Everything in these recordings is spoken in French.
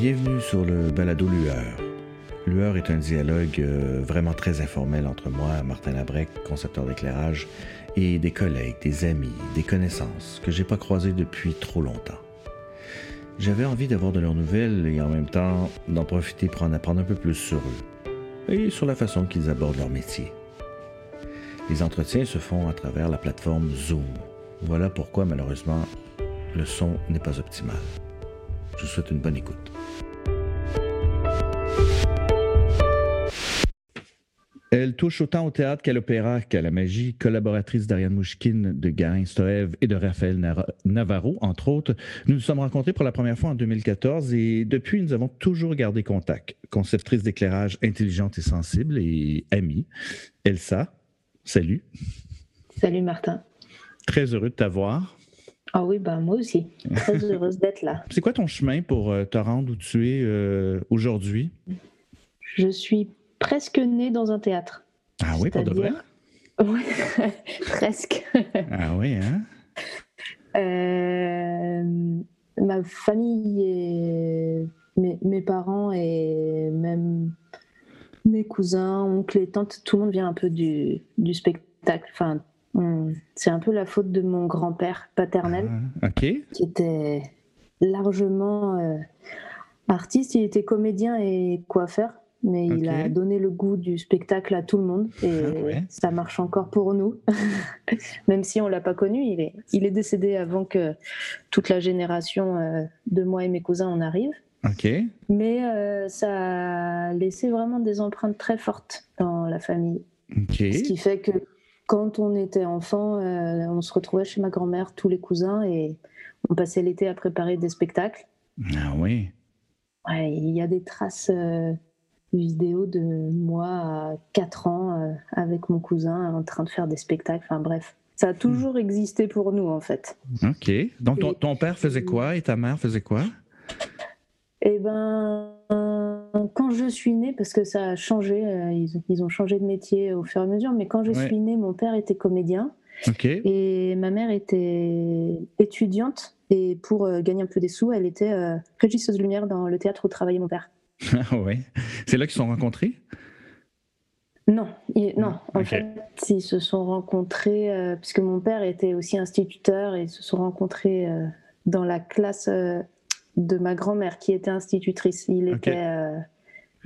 Bienvenue sur le balado Lueur. Lueur est un dialogue euh, vraiment très informel entre moi, Martin Labrec, concepteur d'éclairage, et des collègues, des amis, des connaissances que j'ai pas croisés depuis trop longtemps. J'avais envie d'avoir de leurs nouvelles et en même temps d'en profiter pour en apprendre un peu plus sur eux et sur la façon qu'ils abordent leur métier. Les entretiens se font à travers la plateforme Zoom. Voilà pourquoi malheureusement le son n'est pas optimal. Je vous souhaite une bonne écoute. Elle touche autant au théâtre qu'à l'opéra qu'à la magie, collaboratrice d'Ariane Mouchkine, de Garin Stoev et de Raphaël Navarro, entre autres. Nous nous sommes rencontrés pour la première fois en 2014 et depuis, nous avons toujours gardé contact. Conceptrice d'éclairage intelligente et sensible et amie. Elsa, salut. Salut Martin. Très heureux de t'avoir. Ah oui, ben moi aussi. Très heureuse d'être là. C'est quoi ton chemin pour euh, te rendre où tu es euh, aujourd'hui? Je suis presque née dans un théâtre. Ah oui, pour de vrai? Oui, presque. ah oui, hein? Euh, ma famille et mes, parents et même mes cousins, oncles et tantes, tout le monde vient un peu du, du spectacle. Enfin, c'est un peu la faute de mon grand-père paternel, ah, qui était largement euh, artiste. Il était comédien et coiffeur mais il a donné le goût du spectacle à tout le monde et ah ça marche encore pour nous. Même si on l'a pas connu, il est, il est décédé avant que toute la génération euh, de moi et mes cousins en arrive. Mais euh, ça a laissé vraiment des empreintes très fortes dans la famille. Ce qui fait que quand on était enfant, euh, on se retrouvait chez ma grand-mère, tous les cousins, et on passait l'été à préparer des spectacles. Ah oui. il y a des traces vidéo de moi à 4 ans euh, avec mon cousin en train de faire des spectacles. Enfin bref, ça a toujours hmm. existé pour nous en fait. Ok. Donc ton, ton père faisait quoi et ta mère faisait quoi? Eh ben, quand je suis née, parce que ça a changé, euh, ils, ils, ont changé de métier au fur et à mesure, mais quand je suis née, mon père était comédien. Et ma mère était étudiante. Et pour euh, gagner un peu des sous, elle était régisseuse de lumière dans le théâtre où travaillait mon père. Ah oui. C'est là qu'ils se sont rencontrés? Non, non. En fait, ils se sont rencontrés euh, puisque mon père était aussi instituteur et ils se sont rencontrés euh, dans la classe euh, de ma grand-mère qui était institutrice. Il était,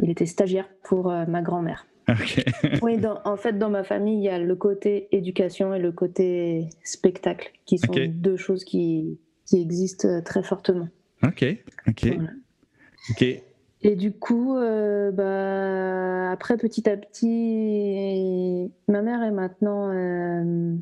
il était stagiaire pour ma grand-mère. oui, en fait, dans ma famille, il y a le côté éducation et le côté spectacle qui sont deux choses qui, qui, existent très fortement. Ok, ok. Ok. Et du coup, euh, bah, après, petit à petit, ma mère est maintenant euh,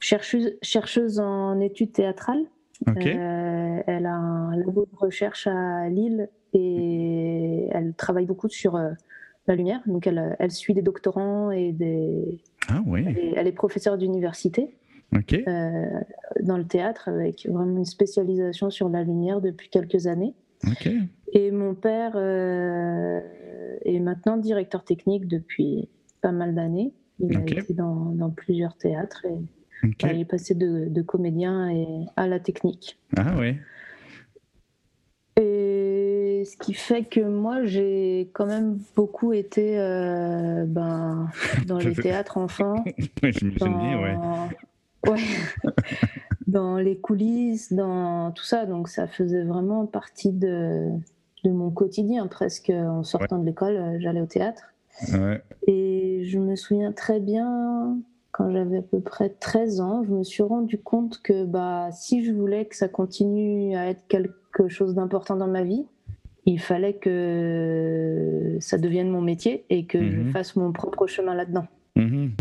chercheuse, chercheuse, en études théâtrales. Euh, elle a un labo de recherche à Lille et elle travaille beaucoup sur la lumière. Donc, elle, elle, suit des doctorants et des. Ah oui. Elle est, professeure d'université. dans le théâtre avec vraiment une spécialisation sur la lumière depuis quelques années. Et mon père euh, est maintenant directeur technique depuis pas mal d'années. Il a été dans, plusieurs théâtres et il est passé de, comédien et à la technique. Ah oui. Et ce qui fait que moi, j'ai quand même beaucoup été euh, ben, dans les théâtres enfants. J'imagine bien, ouais. Ouais. dans les coulisses, dans tout ça. Donc ça faisait vraiment partie de, de mon quotidien presque. En sortant de l'école, euh, j'allais au théâtre. Et je me souviens très bien, quand j'avais à peu près 13 ans, je me suis rendu compte que bah, si je voulais que ça continue à être quelque chose d'important dans ma vie, il fallait que ça devienne mon métier et que je mhm. fasse mon propre chemin là-dedans. Mhm.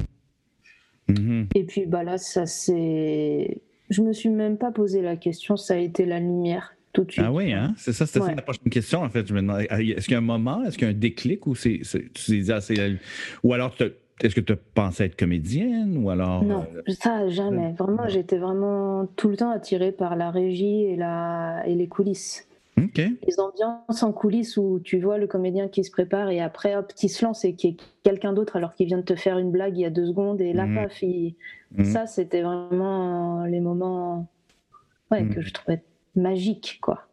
Mhm. Et puis bah là, ça s'est je me suis même pas posé la question, ça a été la lumière tout de suite. Ah oui, hein? c'est ça, c'était la prochaine question en fait. Je me demandais, est-ce qu'il y a un moment, est-ce qu'il y a un déclic ou c'est, tu ah, ou alors est-ce que tu as pensé être comédienne ou alors Non, euh, ça jamais. Vraiment, j'étais vraiment tout le temps attirée par la régie et la et les coulisses. Les ambiances en coulisses où tu vois le comédien qui se prépare et après, hop, qui se lance et qui est quelqu'un d'autre alors qu'il vient de te faire une blague il y a deux secondes et là, mmh. paf, mmh. ça, c'était vraiment les moments ouais, mmh. que je trouvais magiques, quoi.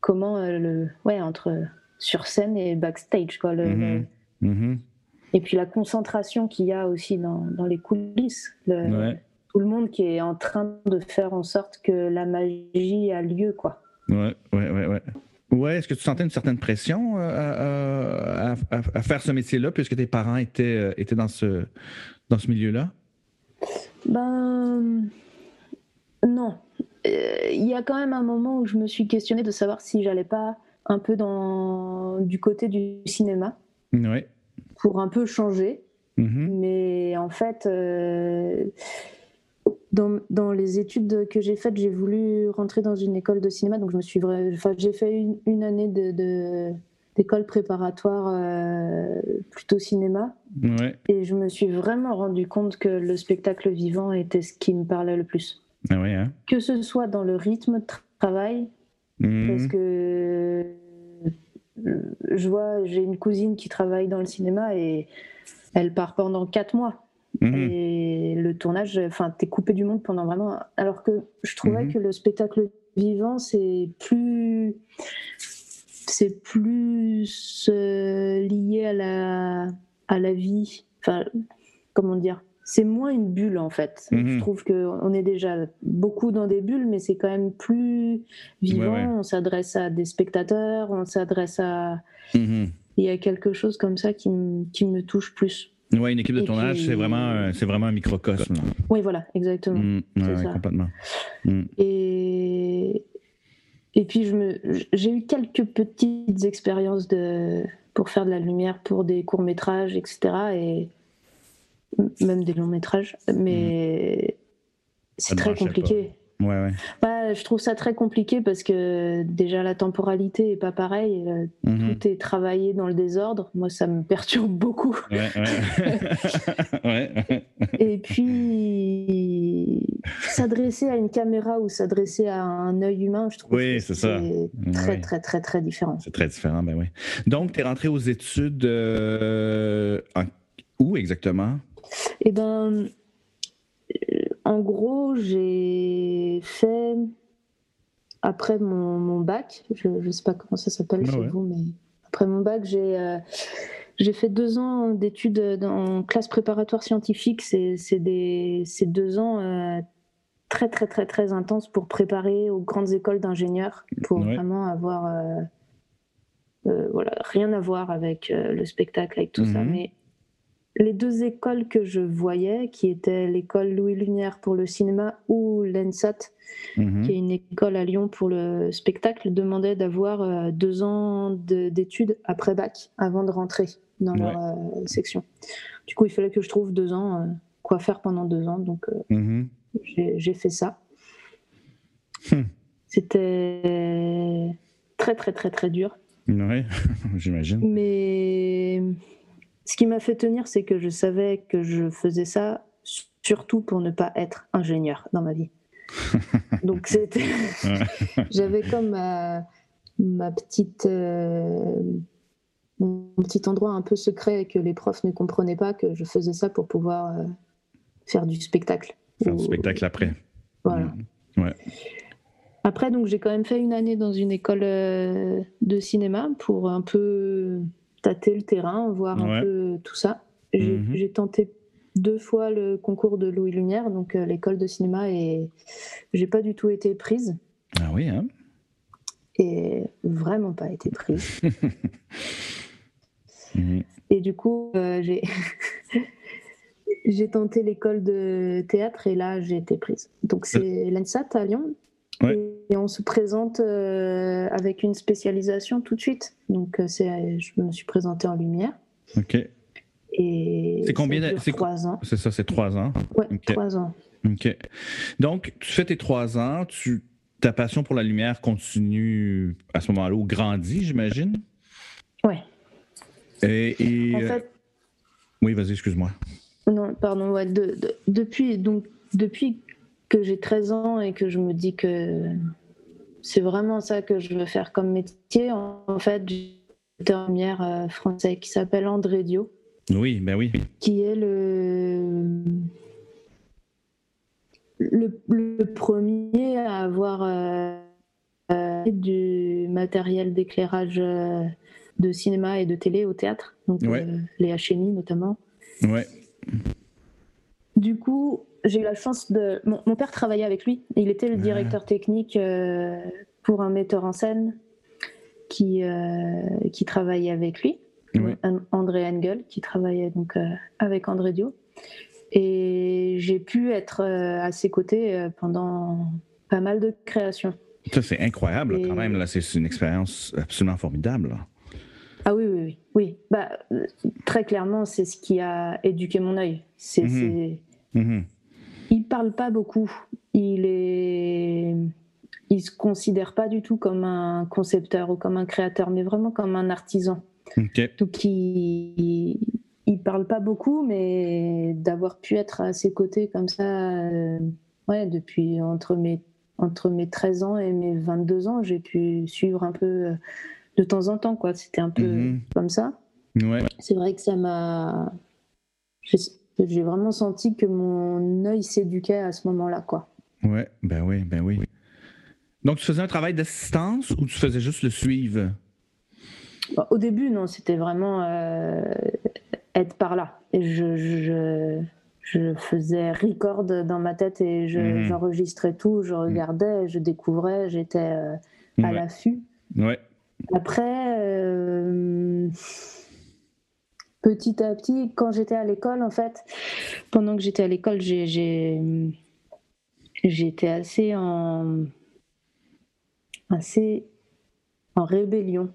comment le, ouais, entre sur scène et backstage, quoi. Le, mm-hmm. Et puis la concentration qu'il y a aussi dans, dans les coulisses. Tout le monde qui est en train de faire en sorte que la magie a lieu, quoi. Ouais, ouais, ouais, ouais. Ouais, est-ce que tu sentais une certaine pression euh, à, à, faire ce métier-là, puisque tes parents étaient, euh, étaient dans ce, dans ce milieu-là? Ben. Non. Euh, il y a quand même un moment où je me suis questionnée de savoir si j'allais pas un peu dans du côté du cinéma. Pour un peu changer. Mm-hmm. Mais en fait dans, dans, les études que j'ai faites, j'ai voulu rentrer dans une école de cinéma, donc je me suis, enfin, j'ai fait une, une, année de, d'école préparatoire euh, plutôt cinéma, ouais. et je me suis vraiment rendu compte que le spectacle vivant était ce qui me parlait le plus. Ah ouais, hein. Que ce soit dans le rythme de travail, mmh. parce que je vois, j'ai une cousine qui travaille dans le cinéma et elle part pendant quatre mois. Mhm. Et le tournage, enfin, t'es coupé du monde pendant vraiment. Alors que je trouvais mhm. que le spectacle vivant, c'est plus. C'est plus euh, lié à la, à la vie. Enfin, comment dire? C'est moins une bulle, en fait. Je mhm. trouve qu'on est déjà beaucoup dans des bulles, mais c'est quand même plus vivant. On s'adresse à des spectateurs, on s'adresse à. Il y a quelque chose comme ça qui, qui me touche plus. Oui, une équipe de tournage, c'est vraiment, c'est vraiment un microcosme. Oui, voilà, exactement. Mm, complètement. Mm. Et, et puis, je me, j'ai eu quelques petites expériences de, pour faire de la lumière pour des courts-métrages, etc. Et même des longs-métrages. Mais mm. c'est très compliqué. Ouais, ouais. Bah, je trouve ça très compliqué parce que déjà la temporalité est pas pareille. Euh, mhm. Tout est travaillé dans le désordre. Moi, ça me perturbe beaucoup. Ouais, Et puis, s'adresser à une caméra ou s'adresser à un œil humain, je trouve oui, c'est ça. très, très, très, très différent. C'est très différent, ben oui. Donc, tu es rentré aux études euh, où exactement? Eh ben, en gros, j'ai fait, après mon, bac, je ne sais pas comment ça s'appelle ah chez vous, mais après mon bac, j'ai euh, j'ai fait deux ans d'études en classe préparatoire scientifique. C'est deux ans euh, très, très, très, très intenses pour préparer aux grandes écoles d'ingénieurs, pour vraiment avoir. Euh, voilà, rien à voir avec le spectacle, avec tout ça, mhm. mais les deux écoles que je voyais, qui étaient l'école Louis Lumière pour le cinéma ou l'ENSAT, mhm. qui est une école à Lyon pour le spectacle, demandaient d'avoir euh, deux ans d'études après bac avant de rentrer dans leur euh, section. Du coup, il fallait que je trouve deux ans, euh, quoi faire pendant deux ans. Donc, mhm. j'ai fait ça. Hmm. C'était très, très, très, très dur. Oui, j'imagine. Mais ce qui m'a fait tenir, c'est que je savais que je faisais ça surtout pour ne pas être ingénieur dans ma vie. Donc c'était, j'avais comme ma, petite, euh, mon petit endroit un peu secret que les profs ne comprenaient pas que je faisais ça pour pouvoir euh, faire du spectacle. Faire du spectacle après. Voilà. Ouais. Après, donc j'ai quand même fait une année dans une école euh, de cinéma pour un peu tâter le terrain, voir un peu tout ça. Mhm. J'ai tenté deux fois le concours de Louis Lumière, donc euh, l'école de cinéma, et j'ai pas du tout été prise. Ah oui, hein Et vraiment pas été prise. Mhm. Et du coup, euh, j'ai. j'ai tenté l'école de théâtre et là j'ai été prise. Donc c'est l'ENSAT à Lyon? Et on se présente euh, avec une spécialisation tout de suite. Donc, euh, c'est, je me suis présentée en lumière. OK. Et c'est combien C'est trois ans. C'est ça, c'est trois ans. Oui, trois ans. OK. Donc, tu fais tes trois ans, tu, ta passion pour la lumière continue à ce moment-là ou grandit, j'imagine? Oui. Et, en fait, oui, vas-y, excuse-moi. Non, pardon. Ouais, depuis, donc, depuis que j'ai 13 ans et que je me dis que c'est vraiment ça que je veux faire comme métier, en fait, j'ai une euh, français qui s'appelle André Dio. Oui, ben oui. Qui est le, le, premier à avoir euh, du matériel d'éclairage de cinéma et de télé au théâtre, donc les HMI notamment. Ouais. Du coup, j'ai eu la chance de. Mon, père travaillait avec lui. Il était le directeur technique pour un metteur en scène qui, qui travaillait avec lui. André Engel, qui travaillait donc avec André Dio. Et j'ai pu être euh, à ses côtés euh, pendant pas mal de créations. Ça, c'est incroyable quand même. Là, c'est une expérience absolument formidable. Ah oui, oui, oui. oui. Bah, très clairement, c'est ce qui a éduqué mon œil. C'est, mm Il parle pas beaucoup. Il est, il se considère pas du tout comme un concepteur ou comme un créateur, mais vraiment comme un artisan. Okay. Donc, il, il parle pas beaucoup, mais d'avoir pu être à ses côtés comme ça, euh, ouais, depuis entre mes, entre mes 13 ans et mes 22 ans, j'ai pu suivre un peu euh, de temps en temps, quoi. C'était un peu mhm. comme ça. Ouais. C'est vrai que ça m'a. J'ai vraiment senti que mon œil s'éduquait à ce moment-là, quoi. Ouais, ben oui, ben oui. Donc, tu faisais un travail d'assistance ou tu faisais juste le suivre? Bah, au début, non, c'était vraiment euh, être par là. Et je, je, je, faisais record dans ma tête et mhm. j'enregistrais tout, je regardais, je découvrais, j'étais euh, à l'affût. Ouais. Après, euh, petit à petit, quand j'étais à l'école, en fait, pendant que j'étais à l'école, j'ai j'étais assez en assez en rébellion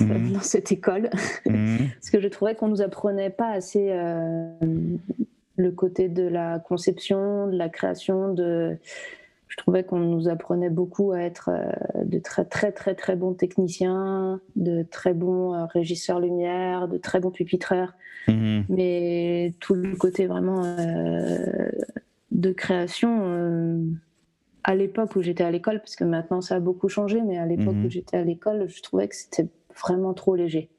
Mhm. dans cette école, mhm. parce que je trouvais qu'on nous apprenait pas assez euh, le côté de la conception, de la création, de je trouvais qu'on nous apprenait beaucoup à être euh, de très très très très bons techniciens, de très bons euh, régisseurs lumière, de très bons pupitraires, mhm. mais tout le côté vraiment de création. à l'époque où j'étais à l'école, parce que maintenant ça a beaucoup changé, mais à l'époque où j'étais à l'école, je trouvais que c'était vraiment trop léger.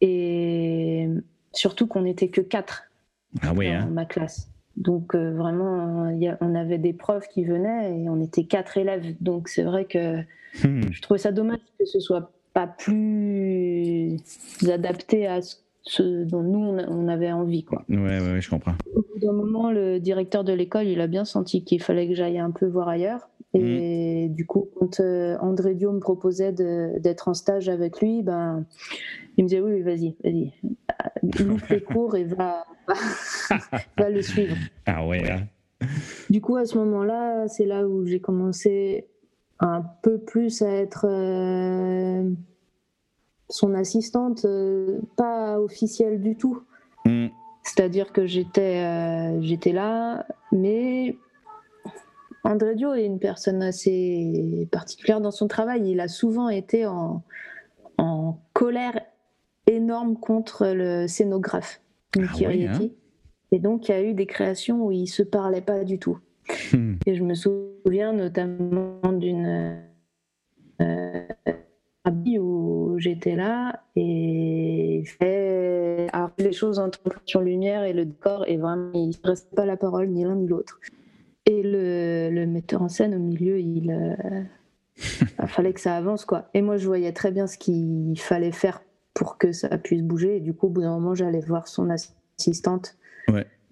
Et surtout qu'on n'était que quatre ah dans hein. ma classe. Donc euh, vraiment, on avait des profs qui venaient et on était quatre élèves. Donc c'est vrai que hmm. je trouvais ça dommage que ce soit pas plus adapté à ce dont nous on avait envie quoi. Ouais, ouais, je comprends. Au bout d'un moment, le directeur de l'école, il a bien senti qu'il fallait que j'aille un peu voir ailleurs. Et mm. du coup, quand euh, André Dio me proposait d'être en stage avec lui, ben, il me disait oui, vas-y, vas-y, loupe les cours et va, va, le suivre. Ah ouais. Hein. Du coup, à ce moment-là, c'est là où j'ai commencé un peu plus à être euh, son assistante, euh, pas officielle du tout. Mm. C'est-à-dire que j'étais j'étais là, mais André Dio est une personne assez particulière dans son travail. Il a souvent été en, colère énorme contre le scénographe, ah hein. Et donc, il y a eu des créations où il ne se parlait pas du tout. Hmm. Et je me souviens notamment d'une euh, où j'étais là et fait les choses entre lumière et le décor et vraiment il ne reste pas la parole ni l'un ni l'autre. Et le, metteur en scène au milieu, il, euh, fallait que ça avance quoi. Et moi, je voyais très bien ce qu'il fallait faire pour que ça puisse bouger. Et du coup, au bout d'un moment, j'allais voir son assistante,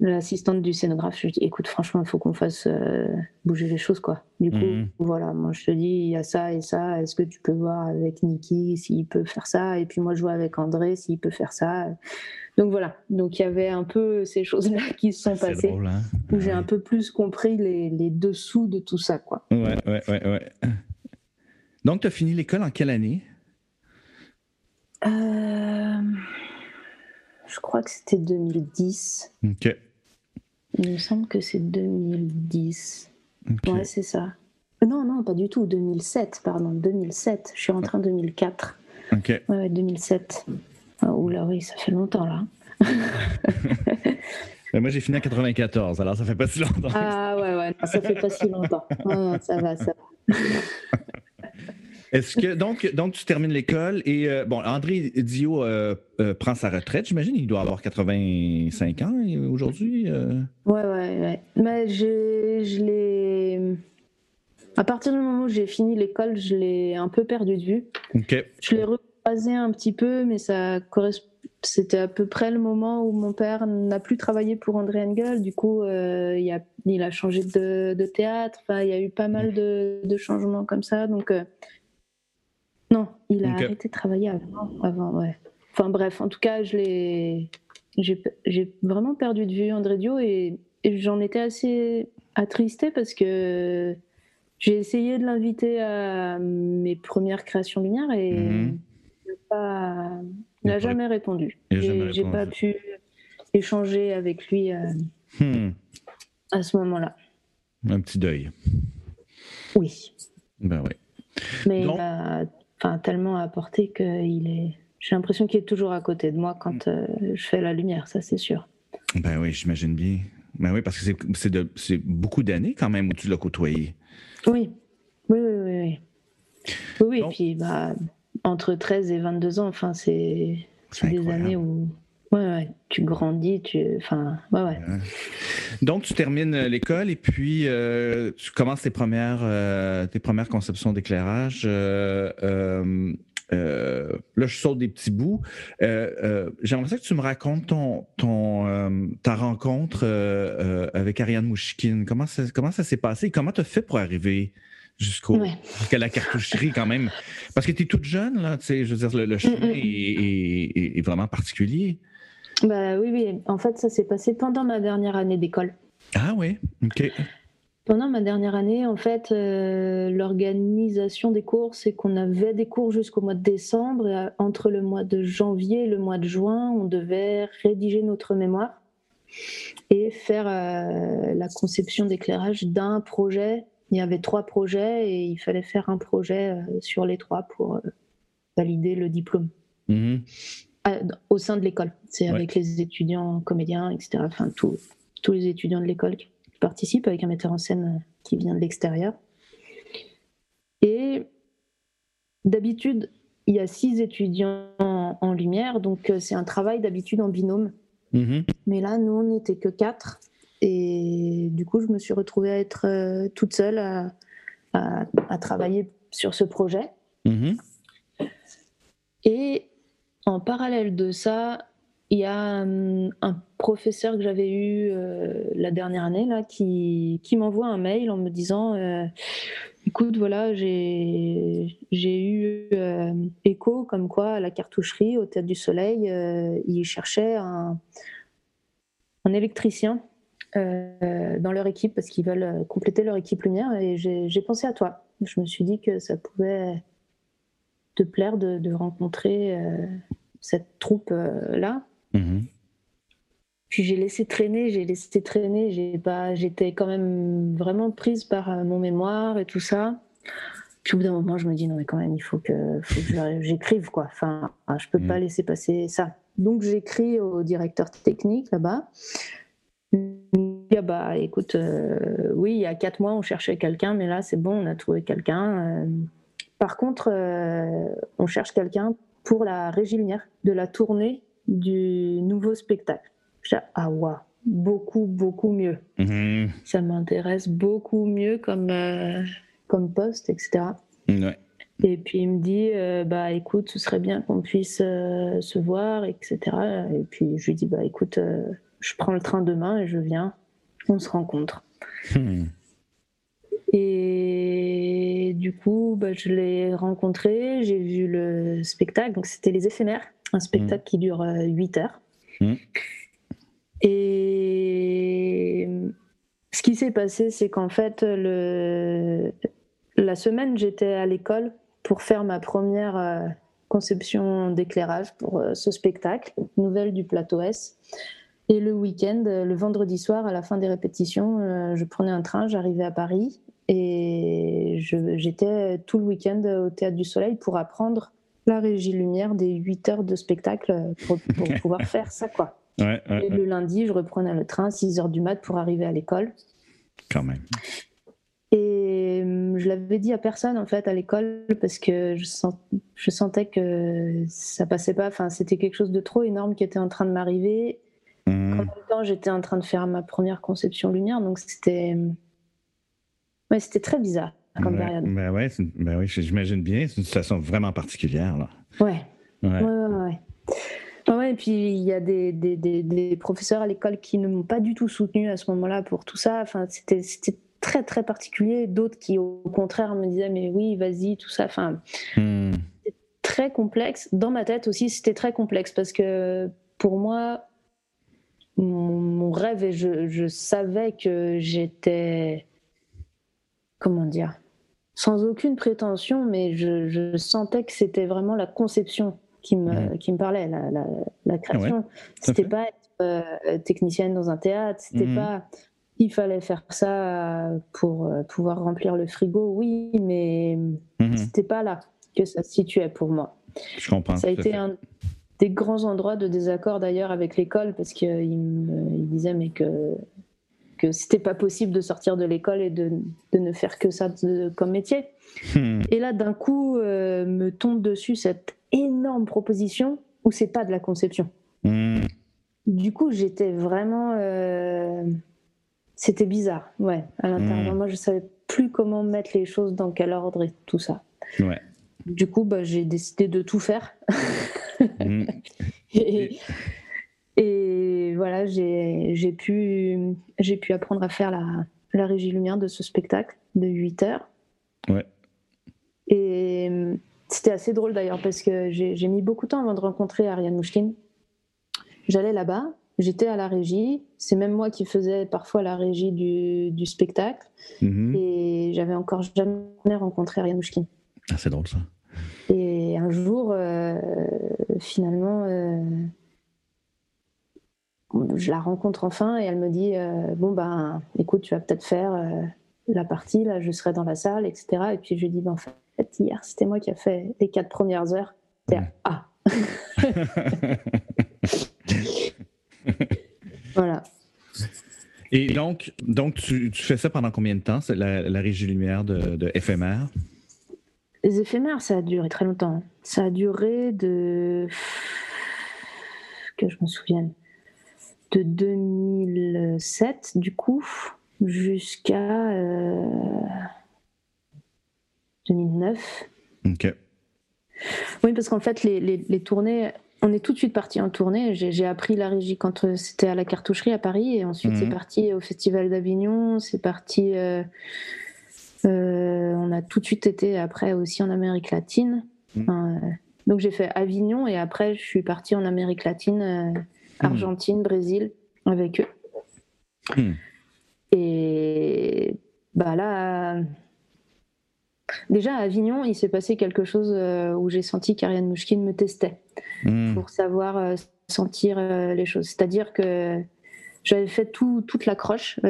l'assistante du scénographe. Je lui dis, écoute, franchement, il faut qu'on fasse euh, bouger les choses quoi. Du coup, mhm. voilà, moi je te dis, il y a ça et ça. Est-ce que tu peux voir avec Niki s'il peut faire ça? Et puis moi, je vois avec André s'il peut faire ça. Donc voilà, donc il y avait un peu ces choses-là qui se sont passées, hein. où j'ai un peu plus compris les, dessous de tout ça. Quoi. Ouais, ouais, ouais, ouais. Donc tu as fini l'école en quelle année? Euh, Je crois que c'était 2010. Ok. Il me semble que c'est 2010. Ouais, c'est ça. Non, non, pas du tout. 2007, pardon. 2007. Je suis rentrée en 2004. Ok. Ouais, 2007. Ah, oula, oui, ça fait longtemps là. moi, j'ai fini en 94, alors ça fait pas si longtemps. Ah ouais, ouais, ça fait pas si longtemps. ça va, ça va. Est-ce que donc, donc tu termines l'école et euh, bon André Dio euh, euh, prend sa retraite, j'imagine, il doit avoir 85 ans aujourd'hui. Ouais, ouais, ouais. Mais je, je l'ai À partir du moment où j'ai fini l'école, je l'ai un peu perdu de vue. Je l'ai recroisé un petit peu, mais ça C'était à peu près le moment où mon père n'a plus travaillé pour André Engel. Du coup, euh, il, a, il, a, changé de, théâtre. Enfin, il y a eu pas mal de, changements comme ça. Donc, euh, non, il a arrêté de travailler avant. avant ouais. Enfin bref, en tout cas, je l'ai, j'ai vraiment perdu de vue André Dio et, j'en étais assez attristée parce que j'ai essayé de l'inviter à mes premières créations lumière et mhm. il n'a jamais répondu. J'ai pas pu échanger avec lui euh, hmm. à ce moment-là. Un petit deuil. Oui. Ben oui. Mais il a enfin, tellement apporté qu'il est j'ai l'impression qu'il est toujours à côté de moi quand mm. euh, je fais la lumière, ça c'est sûr. Ben oui, j'imagine bien. Ben oui, parce que c'est beaucoup d'années quand même où tu l'as côtoyé. Oui, oui, oui, oui. Oui, oui, et puis bah, entre 13 et 22 ans, enfin, c'est des années où ouais, ouais, tu grandis, tu... Enfin, ouais, ouais. Donc, tu termines euh, l'école et puis euh, tu commences tes premières, tes premières conceptions d'éclairage. Euh, là, je saute des petits bouts. Euh, euh, j'aimerais que tu me racontes ton, ton, ta rencontre avec Ariane Mouchkine. Comment ça, comment ça s'est passé? Comment tu as fait pour arriver jusqu'au jusqu'à la cartoucherie quand même? Parce que tu es toute jeune, là, tu sais, je veux dire, le, chemin mm, mm, mm. Est, est, vraiment particulier. Bah oui, oui. En fait, ça s'est passé pendant ma dernière année d'école. Ah oui, OK. Pendant ma dernière année, en fait, euh, l'organisation des cours, c'est qu'on avait des cours jusqu'au mois de décembre et euh, entre le mois de janvier et le mois de juin, on devait rédiger notre mémoire et faire euh, la conception d'éclairage d'un projet. Il y avait trois projets et il fallait faire un projet sur les trois pour valider le diplôme. Mm-hmm. au sein de l'école. C'est avec les étudiants, comédiens, etc. Enfin, tous les étudiants de l'école participe avec un metteur en scène euh, qui vient de l'extérieur. Et d'habitude, il y a six étudiants en, lumière, donc euh, c'est un travail d'habitude en binôme. Mhm. Mais là, nous, on n'était que quatre. Et du coup, je me suis retrouvée à être euh, toute seule à, travailler sur ce projet. Mhm. Et en parallèle de ça, il y a hum, un professeur que j'avais eu euh, la dernière année là, qui, qui m'envoie un mail en me disant euh, Écoute, voilà, j'ai eu euh, écho comme quoi à la cartoucherie, au Théâtre du Soleil, ils cherchaient un, un électricien dans leur équipe parce qu'ils veulent compléter leur équipe lumière et j'ai pensé à toi. Je me suis dit que ça pouvait te plaire de rencontrer cette troupe-là. Mhm. Puis j'ai laissé traîner, j'ai laissé traîner, j'ai pas, j'étais quand même vraiment prise par euh, mon mémoire et tout ça. Puis au bout d'un moment, je me dis non mais quand même, il faut que, j'écrive quoi. Enfin, ah, je peux pas mhm. laisser passer ça. Donc j'écris au directeur technique là-bas. Ah bah écoute, euh, oui, il y a quatre mois, on cherchait quelqu'un, mais là c'est bon, on a trouvé quelqu'un. Euh. par contre, on cherche quelqu'un pour la régie lumière de la tournée du nouveau spectacle. Ah ouais, beaucoup, beaucoup mieux. Mhm. Ça m'intéresse beaucoup mieux comme, euh, comme poste, etc. Et puis il me dit, euh, bah écoute, ce serait bien qu'on puisse euh, se voir, etc. Et puis je lui dis, bah écoute, je prends le train demain et je viens, on se rencontre. Hmm. Et du coup, bah, je l'ai rencontré, j'ai vu le spectacle, donc c'était Les Éphémères un spectacle qui dure 8 euh, heures. Mmh. Et ce qui s'est passé, c'est qu'en fait, le... la semaine, j'étais à l'école pour faire ma première euh, conception d'éclairage pour euh, ce spectacle, Nouvelle du plateau S. Et le week-end, le vendredi soir, à la fin des répétitions, je prenais un train, j'arrivais à Paris et j'étais tout le week-end au Théâtre du Soleil pour apprendre la régie lumière des 8 heures de spectacle pour, pouvoir faire ça, quoi. et le lundi, je reprenais le train 6 heures du mat pour arriver à l'école. Quand même. Et hum, je l'avais dit à personne en fait à l'école parce que je, sens, je sentais que ça passait pas. Enfin, c'était quelque chose de trop énorme qui était en train de m'arriver. Mmh. En même temps, j'étais en train de faire ma première conception lumière, donc c'était, ouais, c'était très bizarre. comme période. Ben ouais, ben ouais j'imagine bien. C'est une situation vraiment particulière. Là. Ouais. Ouais, ouais, ouais. ouais. et puis il y a des, des, des, professeurs à l'école qui ne m'ont pas du tout soutenu à ce moment-là pour tout ça. Enfin, c'était très très particulier. D'autres qui au contraire me disaient mais oui, vas-y, tout ça. Enfin, hmm. très complexe. Dans ma tête aussi, c'était très complexe parce que pour moi, mon, rêve et je, je savais que j'étais comment dire sans aucune prétention, mais je, je sentais que c'était vraiment la conception qui me, qui me parlait, la, la, création. c'était pas être euh, technicienne dans un théâtre, c'était hmm. pas il fallait faire ça pour euh, pouvoir remplir le frigo, oui, mais mhm. c'était pas là que ça se situait pour moi. Je comprends. Ça a été un des grands endroits de désaccord d'ailleurs avec l'école parce qu'il me mais que que c'était pas possible de sortir de l'école et de, de, ne faire que ça comme métier. Hmm. Et là, d'un coup, euh, me tombe dessus cette énorme proposition où c'est pas de la conception. Hmm. Du coup, j'étais vraiment euh, c'était bizarre, ouais, à l'intérieur. Hmm. Moi, je savais plus comment mettre les choses dans quel ordre et tout ça. Ouais. Du coup, bah, j'ai décidé de tout faire. Et, voilà, j'ai pu, pu apprendre à faire la, la régie lumière de ce spectacle de 8 heures. Ouais. Et c'était assez drôle d'ailleurs parce que j'ai mis beaucoup de temps avant de rencontrer Ariane Mouchkine. J'allais là-bas, J'étais à la régie. C'est même moi qui faisais parfois la régie du, spectacle. Mhm. Et j'avais encore jamais rencontré Ariane Mouchkine. Ah, c'est drôle ça. Et un jour, euh, finalement, euh, je la rencontre enfin et elle me dit euh, Bon, ben, écoute, tu vas peut-être faire la partie, là, je serai dans la salle, etc. Et puis je lui dis ben, En fait, hier, c'était moi qui a fait les quatre premières heures. Ah voilà. Et donc, donc tu, fais ça pendant combien de temps, la, la régie lumière de, de Les éphémères, ça a duré très longtemps. Ça a duré de. que je me souvienne. De 2007, du coup, jusqu'à 2009. Euh, ok. Oui, parce qu'en fait, les, les, les tournées on est tout de suite parti en tournée. J'ai appris la régie quand euh, c'était à la cartoucherie à Paris, et ensuite c'est mhm. parti au Festival d'Avignon. C'est parti. Euh, euh, on a tout de suite été après aussi en Amérique latine. Mhm. donc j'ai fait Avignon et après je suis parti en Amérique latine, mhm. Argentine, Brésil avec eux. Et bah là, Déjà à Avignon, il s'est passé quelque chose euh, où j'ai senti qu'Ariane Mouchkine me testait hmm. pour savoir euh, sentir euh, les choses. C'est-à-dire que j'avais fait tout, toute l'accroche.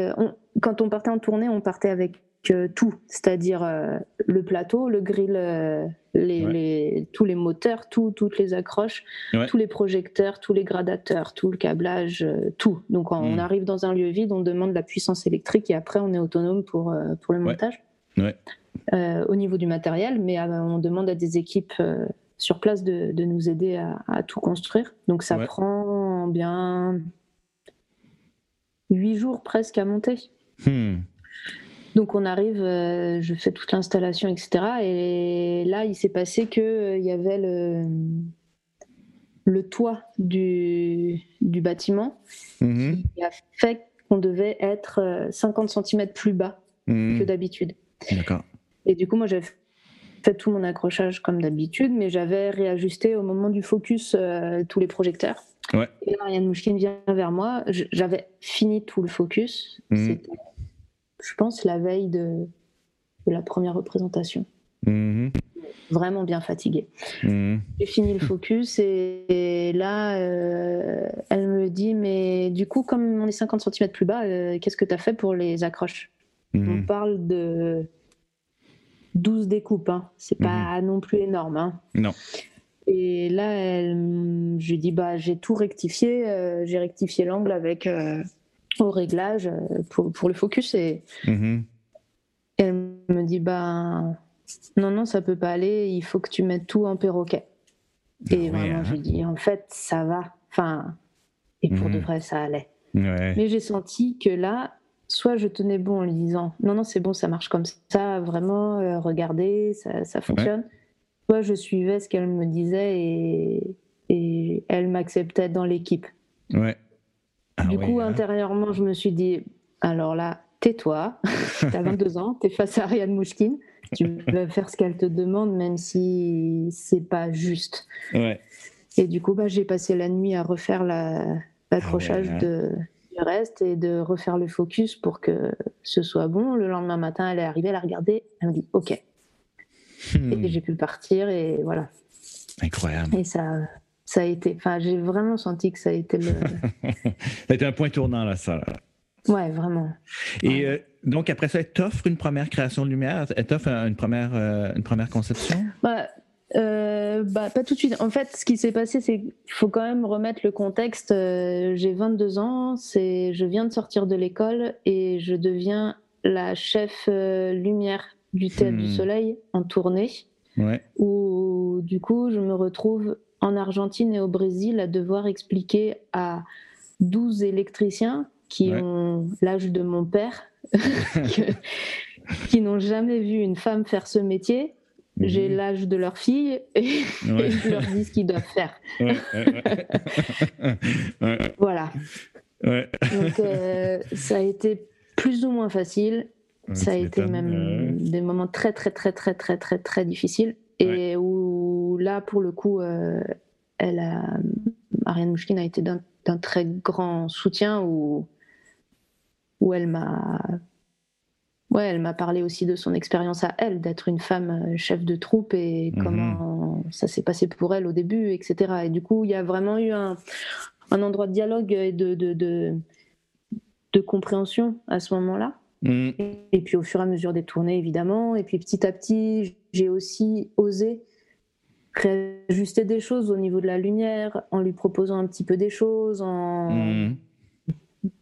quand on partait en tournée, on partait avec tout, c'est-à-dire le plateau, le grill, les, tous les moteurs, tout, toutes les accroches, tous les projecteurs, tous les gradateurs, tout le câblage, tout. Donc on hmm. arrive dans un lieu vide, on demande la puissance électrique et après on est autonome pour, pour le montage. Ouais. Euh, au niveau du matériel, mais euh, on demande à des équipes euh, sur place de, nous aider à, tout construire. Donc ça prend bien huit jours presque à monter. Hmm. Donc on arrive, je fais toute l'installation, etc. Et là, il s'est passé qu'il y avait le, le toit du, du bâtiment hmm. qui a fait qu'on devait être 50 cm plus bas hmm. que d'habitude. D'accord. Et du coup, moi, j'ai fait tout mon accrochage comme d'habitude, mais j'avais réajusté au moment du focus euh, tous les projecteurs. Ouais. Et Marianne Mouchkine vient vers moi. J'avais fini tout le focus. Mhm. C'était, je pense, la veille de, la première représentation. Mhm. Vraiment bien fatiguée. Mhm. J'ai fini le focus et, là, euh, elle me dit Mais du coup, comme on est 50 cm plus bas, euh, qu'est-ce que tu as fait pour les accroches? On parle de 12 découpes, hein. c'est pas mhm. non plus énorme. Hein. Non. Et là, elle, je lui dis bah, j'ai tout rectifié, euh, j'ai rectifié l'angle avec au réglage euh, pour, pour, le focus. Et, mhm. elle me dit bah, non, non, ça peut pas aller, il faut que tu mettes tout en perroquet. Ah et vraiment, je hein. lui dis en fait, ça va. Enfin, et pour de mhm. vrai, ça allait. Mais j'ai senti que là, soit je tenais bon en lui disant non, non, c'est bon, ça marche comme ça, vraiment, euh, regardez, ça, fonctionne. Soit je suivais ce qu'elle me disait et, et elle m'acceptait dans l'équipe. Ouais. Ah du coup, hein. intérieurement, je me suis dit alors là, tais-toi, tu as 22 ans, tu es face à Ariane Mouchkine, tu vas faire ce qu'elle te demande, même si c'est pas juste. Ouais. Et du coup, bah, j'ai passé la nuit à refaire l'accrochage ah de, du reste et de refaire le focus pour que ce soit bon. Le lendemain matin, elle est arrivée, elle a regardé, elle m'a dit OK. Hmm. Et j'ai pu partir et voilà. Incroyable. Et ça, ça a été. Enfin, j'ai vraiment senti que ça a été le. ça a été un point tournant là, ça. Ouais, vraiment. Et euh, donc après ça, elle t'offre une première création de lumière, elle t'offre une première, euh, une première conception? Bah, euh, bah, pas tout de suite. En fait, ce qui s'est passé, c'est qu'il faut quand même remettre le contexte. Euh, j'ai 22 ans, c'est, je viens de sortir de l'école et je deviens la chef euh, lumière du Théâtre du hmm. Soleil en tournée. Ouais. Où du coup, je me retrouve en Argentine et au Brésil à devoir expliquer à 12 électriciens qui ont l'âge de mon père, qui n'ont jamais vu une femme faire ce métier, j'ai mhm. l'âge de leur fille et, je leur dis ce qu'ils doivent faire. voilà. Donc euh, ça a été plus ou moins facile. ça a été même des moments très très très très très très très difficiles et où là pour le coup, euh, elle a, Ariane Mouchkine a été d'un très grand soutien où où elle m'a Ouais, elle m'a parlé aussi de son expérience à elle, d'être une femme euh, chef de troupe et mhm. comment ça s'est passé pour elle au début, etc. Et du coup, il y a vraiment eu un, endroit de dialogue et de, de, de, compréhension à ce moment-là. Mhm. Et, puis au fur et à mesure des tournées, évidemment. Et puis petit à petit, j'ai aussi osé réajuster des choses au niveau de la lumière, en lui proposant un petit peu des choses. En... Mhm.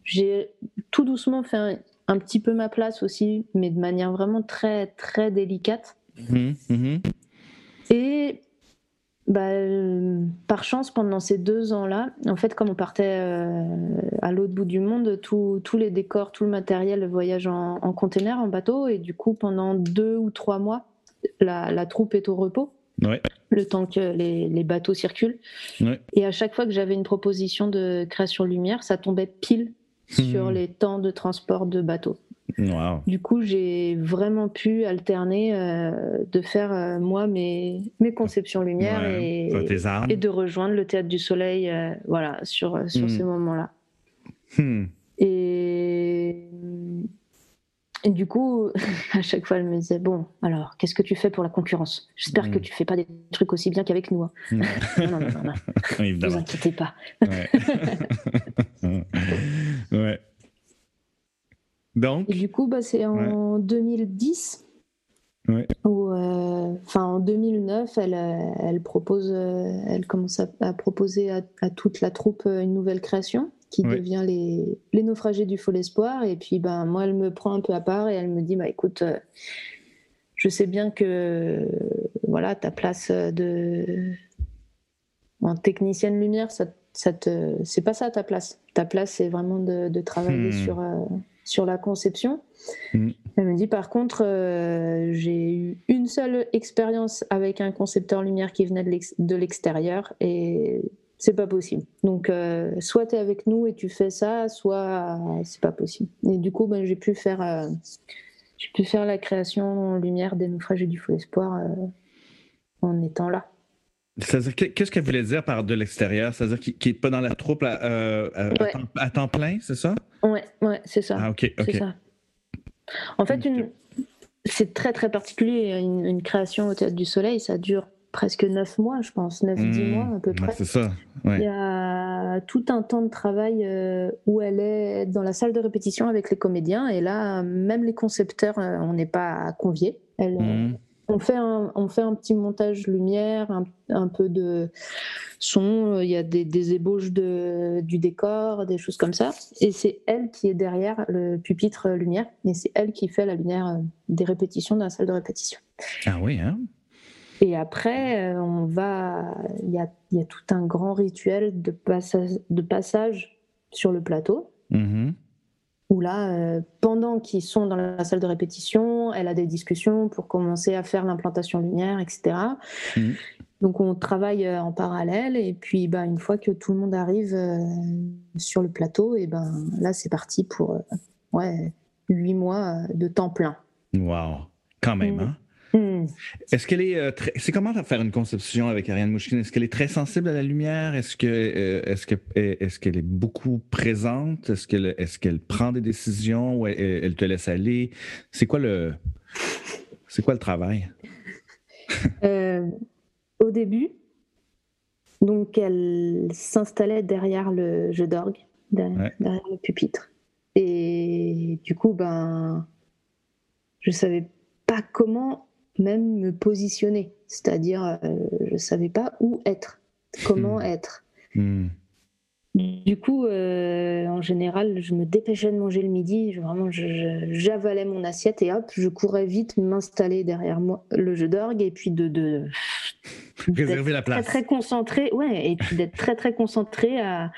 J'ai tout doucement fait un petit peu ma place aussi, mais de manière vraiment très, très délicate. Mhm, mhm. Et bah, par chance, pendant ces deux ans-là, en fait, comme on partait euh, à l'autre bout du monde, tous les décors, tout le matériel voyage en, en container, en bateau, et du coup, pendant deux ou trois mois, la, troupe est au repos. Le temps que les, bateaux circulent. Et à chaque fois que j'avais une proposition de création lumière, ça tombait pile sur hmm. les temps de transport de bateaux. Du coup, j'ai vraiment pu alterner euh, de faire euh, moi mes, mes conceptions lumière et, et, de rejoindre le théâtre du soleil euh, voilà, sur, sur hmm. ces moments-là. Hmm. Et, et, du coup, à chaque fois, elle me disait Bon, alors, qu'est-ce que tu fais pour la concurrence? J'espère que tu fais pas des trucs aussi bien qu'avec nous. Hein. non, non, non, non. ne vous inquiétez pas. ouais. Donc. Et du coup, bah, c'est en 2010. Où, euh, enfin, en 2009, elle, euh, elle propose, euh, elle commence à, proposer à, toute la troupe une nouvelle création qui devient les, les, naufragés du fol espoir. Et puis, ben, moi, elle me prend un peu à part et elle me dit, bah, écoute, je sais bien que voilà, ta place de en technicienne lumière, ça, ça te, c'est pas ça ta place. Ta place, c'est vraiment de, de travailler hmm. sur sur la conception. Mm. Elle me dit par contre, euh, j'ai eu une seule expérience avec un concepteur lumière qui venait de l'extérieur et c'est pas possible. Donc, euh, soit tu es avec nous et tu fais ça, soit c'est pas possible. Et du coup, ben, j'ai pu faire, euh, j'ai pu faire la création en lumière des naufragés du faux espoir en étant là. Qu'est-ce qu'elle voulait dire par de l'extérieur? C'est-à-dire qu'il n'est pas dans la troupe à temps plein, c'est ça? Ouais, ouais, c'est ça. Ah, ok, ok. Ça. En fait, une... c'est très très particulier. Une, création au Théâtre du Soleil, ça dure presque 9 mois, je pense, 9-10 mmh. mois à peu près. c'est ça. Il y a tout un temps de travail euh, où elle est dans la salle de répétition avec les comédiens, et là, même les concepteurs, euh, on n'est pas conviés. Elle, mmh. On fait un, on fait un petit montage lumière, un, peu de son, euh, il y a des, ébauches de, du décor, des choses comme ça. Et c'est elle qui est derrière le pupitre lumière, et c'est elle qui fait la lumière euh, des répétitions dans la salle de répétition. Ah oui, hein et après, euh, on va, il y a, y a, tout un grand rituel de passage, de passage sur le plateau. Mm-hmm. Où là, pendant qu'ils sont dans la salle de répétition, elle a des discussions pour commencer à faire l'implantation lumière, etc. Mmh. Donc on travaille en parallèle et puis bah, une fois que tout le monde arrive sur le plateau, et ben là c'est parti pour ouais, huit mois de temps plein. Wow, quand même, mmh. hein? Hmm. Est-ce qu'elle est. Euh, c'est comment faire une conception avec Ariane Mouchkine? Est-ce qu'elle est très sensible à la lumière? Est-ce que euh, est-ce que est-ce qu'elle est beaucoup présente? Est-ce qu'elle est-ce qu'elle prend des décisions ou elle, te laisse aller? C'est quoi le c'est quoi le travail? Euh, au début, donc elle s'installait derrière le jeu d'orgue, derrière, derrière, le pupitre. Et du coup, ben, je savais pas comment même me positionner. C'est-à-dire, euh, je ne savais pas où être, comment hmm. être. Hmm. Du coup, euh, en général, je me dépêchais de manger le midi. Vraiment, j'avalais mon assiette et hop, je courais vite m'installer derrière moi le jeu d'orgue et puis de, de réserver la place. Très, très concentré, ouais, et puis d'être très très concentré à,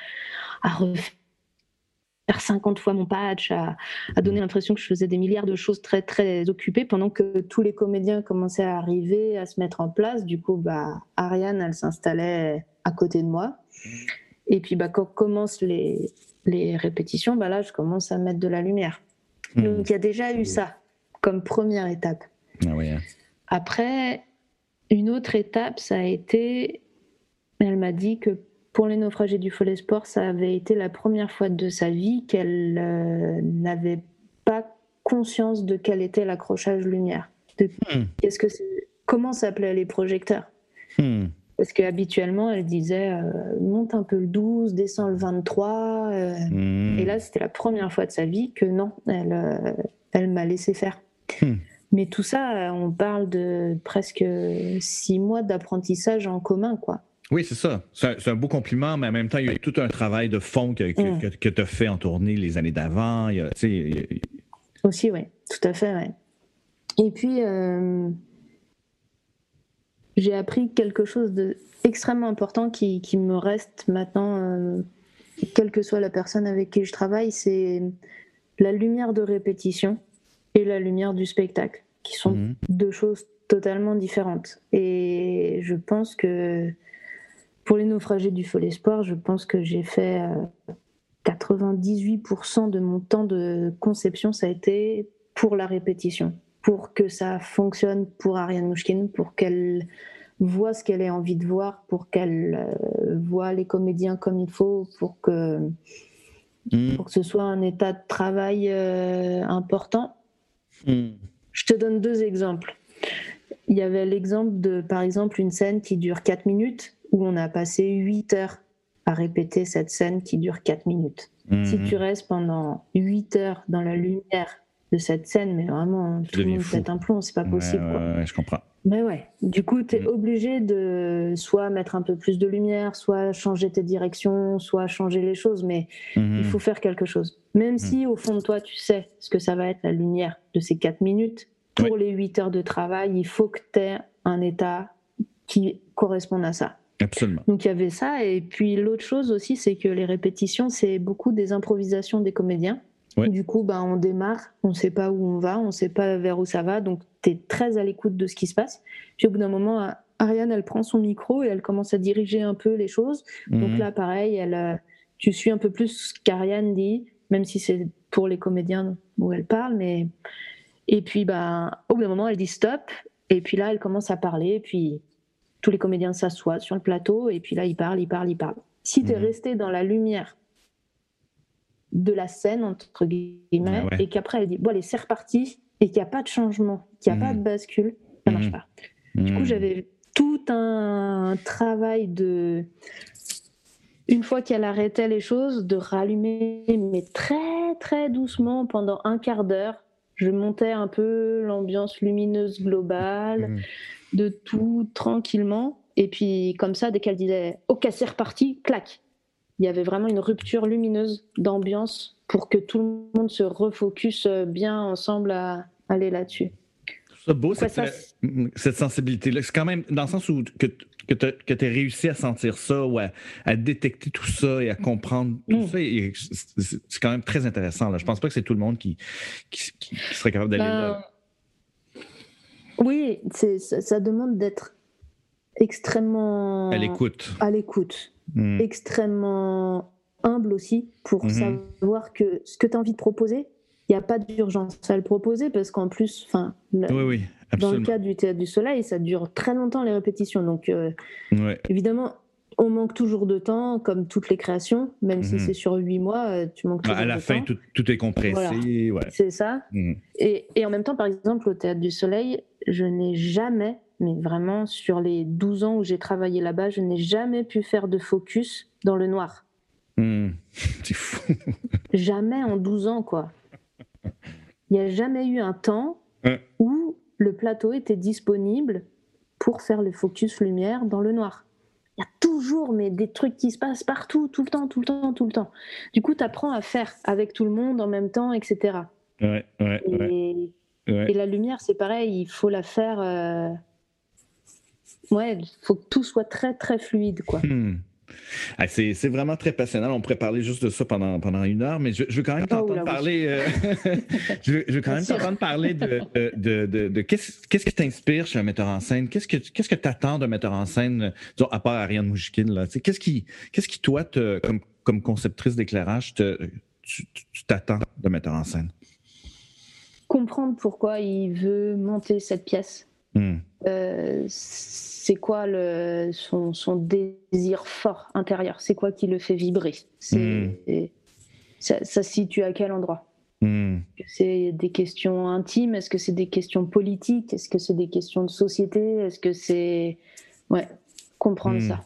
à refaire faire 50 fois mon patch, à, donner mm. l'impression que je faisais des milliards de choses très très occupées pendant que tous les comédiens commençaient à arriver, à se mettre en place. Du coup, bah, Ariane, elle s'installait à côté de moi. Mm. Et puis, bah, quand commencent les, les répétitions, bah, là, je commence à mettre de la lumière. Mm. Donc, il y a déjà eu ça comme première étape. Ah hein. Après, une autre étape, ça a été, elle m'a dit que pour les naufragés du Follet Sport, ça avait été la première fois de sa vie qu'elle euh, n'avait pas conscience de quel était l'accrochage lumière. Hmm. qu'est-ce que comment s'appelaient les projecteurs hmm. Parce qu'habituellement, elle disait euh, monte un peu le 12, descend le 23. Euh, hmm. Et là, c'était la première fois de sa vie que non, elle, elle m'a laissé faire. Mais tout ça, on parle de presque six mois d'apprentissage en commun, quoi. Oui, c'est ça. C'est un, beau compliment, mais en même temps, il y a tout un travail de fond que, que, mm. tu as fait en tournée les années d'avant. Aussi, oui, tout à fait. Ouais. Et puis, euh, j'ai appris quelque chose d'extrêmement important qui, qui, me reste maintenant, euh, quelle que soit la personne avec qui je travaille, c'est la lumière de répétition et la lumière du spectacle, qui sont mm. deux choses totalement différentes. Et je pense que pour les naufragés du Follet Sport, je pense que j'ai fait 98% euh, de mon temps de conception, ça a été pour la répétition, pour que ça fonctionne pour Ariane Mouchkine, pour qu'elle voit ce qu'elle a envie de voir, pour qu'elle euh, voit les comédiens comme il faut, pour que, hmm. pour que ce soit un état de travail euh, important. Hmm. Je te donne deux exemples. Il y avait l'exemple de, par exemple, une scène qui dure 4 minutes où on a passé 8 heures à répéter cette scène qui dure 4 minutes. Si mhm. tu restes pendant 8 heures dans la lumière de cette scène, mais vraiment, tout le monde pète un plomb, c'est pas possible. Ouais, je comprends. Mais ouais, du coup, tu es mhm. obligé de soit mettre un peu plus de lumière, soit changer tes directions, soit changer les choses, mais mhm. il faut faire quelque chose. Même si au fond de toi, tu sais ce que ça va être la lumière de ces 4 minutes, pour les 8 heures de travail, il faut que tu aies un état qui corresponde à ça. Absolument. Donc il y avait ça. Et puis l'autre chose aussi, c'est que les répétitions, c'est beaucoup des improvisations des comédiens. Du coup, bah, on démarre, on ne sait pas où on va, on ne sait pas vers où ça va, donc tu es très à l'écoute de ce qui se passe. Puis au bout d'un moment, Ariane, elle prend son micro et elle commence à diriger un peu les choses. Donc mhm. là, pareil, elle, euh, tu suis un peu plus ce qu'Ariane dit, même si c'est pour les comédiens où elle parle. Mais... Et puis, bah, au bout d'un moment, elle dit stop. Et puis là, elle commence à parler. Et puis, tous les comédiens s'assoient sur le plateau et puis là, ils parlent, ils parlent, ils parlent. Si tu es mhm. resté dans la lumière de la scène, entre guillemets, et qu'après elle dit, bon allez, c'est reparti, et qu'il n'y a pas de changement, qu'il n'y a pas de mhm. bascule, ça ne marche mhm. pas. Du coup, j'avais tout un travail de... Une fois qu'elle arrêtait les choses, de rallumer, mais très très doucement pendant un quart d'heure, je montais un peu l'ambiance lumineuse globale de tout tranquillement. Et puis, comme ça, dès qu'elle disait OK, c'est reparti, clac. Il y avait vraiment une rupture lumineuse d'ambiance pour que tout le monde se refocus bien ensemble à aller là-dessus. C'est beau, cette, cette sensibilité-là. C'est quand même dans le sens où que que tu as réussi à sentir ça ou à, détecter tout ça et à comprendre tout mm. ça. C'est quand même très intéressant. Là. Je pense pas que c'est tout le monde qui, serait capable d'aller là. Oui, ça demande d'être extrêmement à l'écoute. À l'écoute. Mm. Extrêmement humble aussi pour mm-hmm. savoir que ce que tu as envie de proposer, il n'y a pas d'urgence à le proposer parce qu'en plus, enfin, oui, dans le cas du théâtre du soleil, ça dure très longtemps les répétitions. Donc, euh, évidemment, on manque toujours de temps, comme toutes les créations, même si mhm. c'est sur huit mois, euh, tu manques bah, toujours de temps. À la fin, tout, est compressé. C'est ça. Mhm. Et, et, en même temps, par exemple, au théâtre du soleil, je n'ai jamais, mais vraiment sur les 12 ans où j'ai travaillé là-bas, je n'ai jamais pu faire de focus dans le noir. Mhm. C'est fou. jamais en 12 ans, quoi. Il n'y a jamais eu un temps où le plateau était disponible pour faire le focus lumière dans le noir. Il y a toujours mais des trucs qui se passent partout, tout le temps, tout le temps, tout le temps. Du coup, tu apprends à faire avec tout le monde en même temps, etc. Ouais, ouais, et, et, la lumière, c'est pareil, il faut la faire. Euh, ouais, il faut que tout soit très, très fluide, quoi. Hmm. C'est vraiment très passionnant. On pourrait parler juste de ça pendant, pendant une heure, mais je, veux quand même oh, t'entendre parler. Euh, je, veux, quand même t'entendre parler de, de, de, qu'est-ce qui t'inspire chez un metteur en scène? Qu'est-ce que qu'est-ce que t'attends d'un metteur en scène, disons, à part Ariane Moujikine là? Qu'est-ce qui qu'est-ce qui toi, comme comme conceptrice d'éclairage, tu t'attends d'un metteur en scène? Comprendre pourquoi il veut monter cette pièce. Hmm. Euh, c'est quoi le, son, son, désir fort intérieur? C'est quoi qui le fait vibrer? Hmm. ça, se situe à quel endroit? Hmm. C'est des questions intimes? Est-ce que c'est des questions politiques? Est-ce que c'est des questions de société? Est-ce que c'est ouais comprendre ça.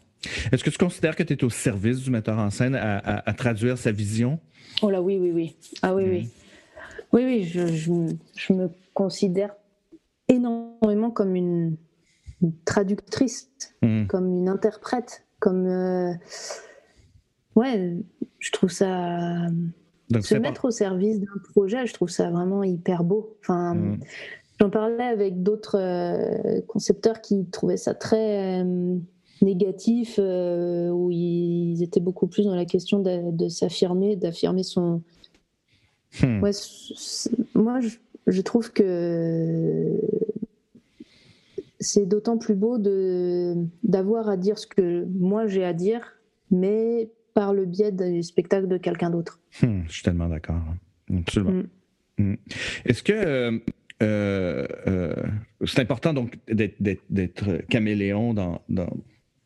Est-ce que tu considères que tu es au service du metteur en scène à, traduire sa vision? Oh là oui oui oui. Ah oui oui. Oui oui je, je, je me considère énormément comme une, traductrice, hmm. comme une interprète, comme. Euh, ouais, je trouve ça. se mettre au service d'un projet, je trouve ça vraiment hyper beau. Enfin, hmm. J'en parlais avec d'autres euh, concepteurs qui trouvaient ça très euh, négatif, où ils étaient beaucoup plus dans la question de, s'affirmer, d'affirmer son. Hmm. Ouais, moi, je, je trouve que c'est d'autant plus beau d'avoir à dire ce que moi j'ai à dire, mais par le biais du spectacle de quelqu'un d'autre. Hmm, je suis tellement d'accord. Absolument. Hmm. Hmm. Est-ce que euh, euh, euh, c'est important donc d'être caméléon dans,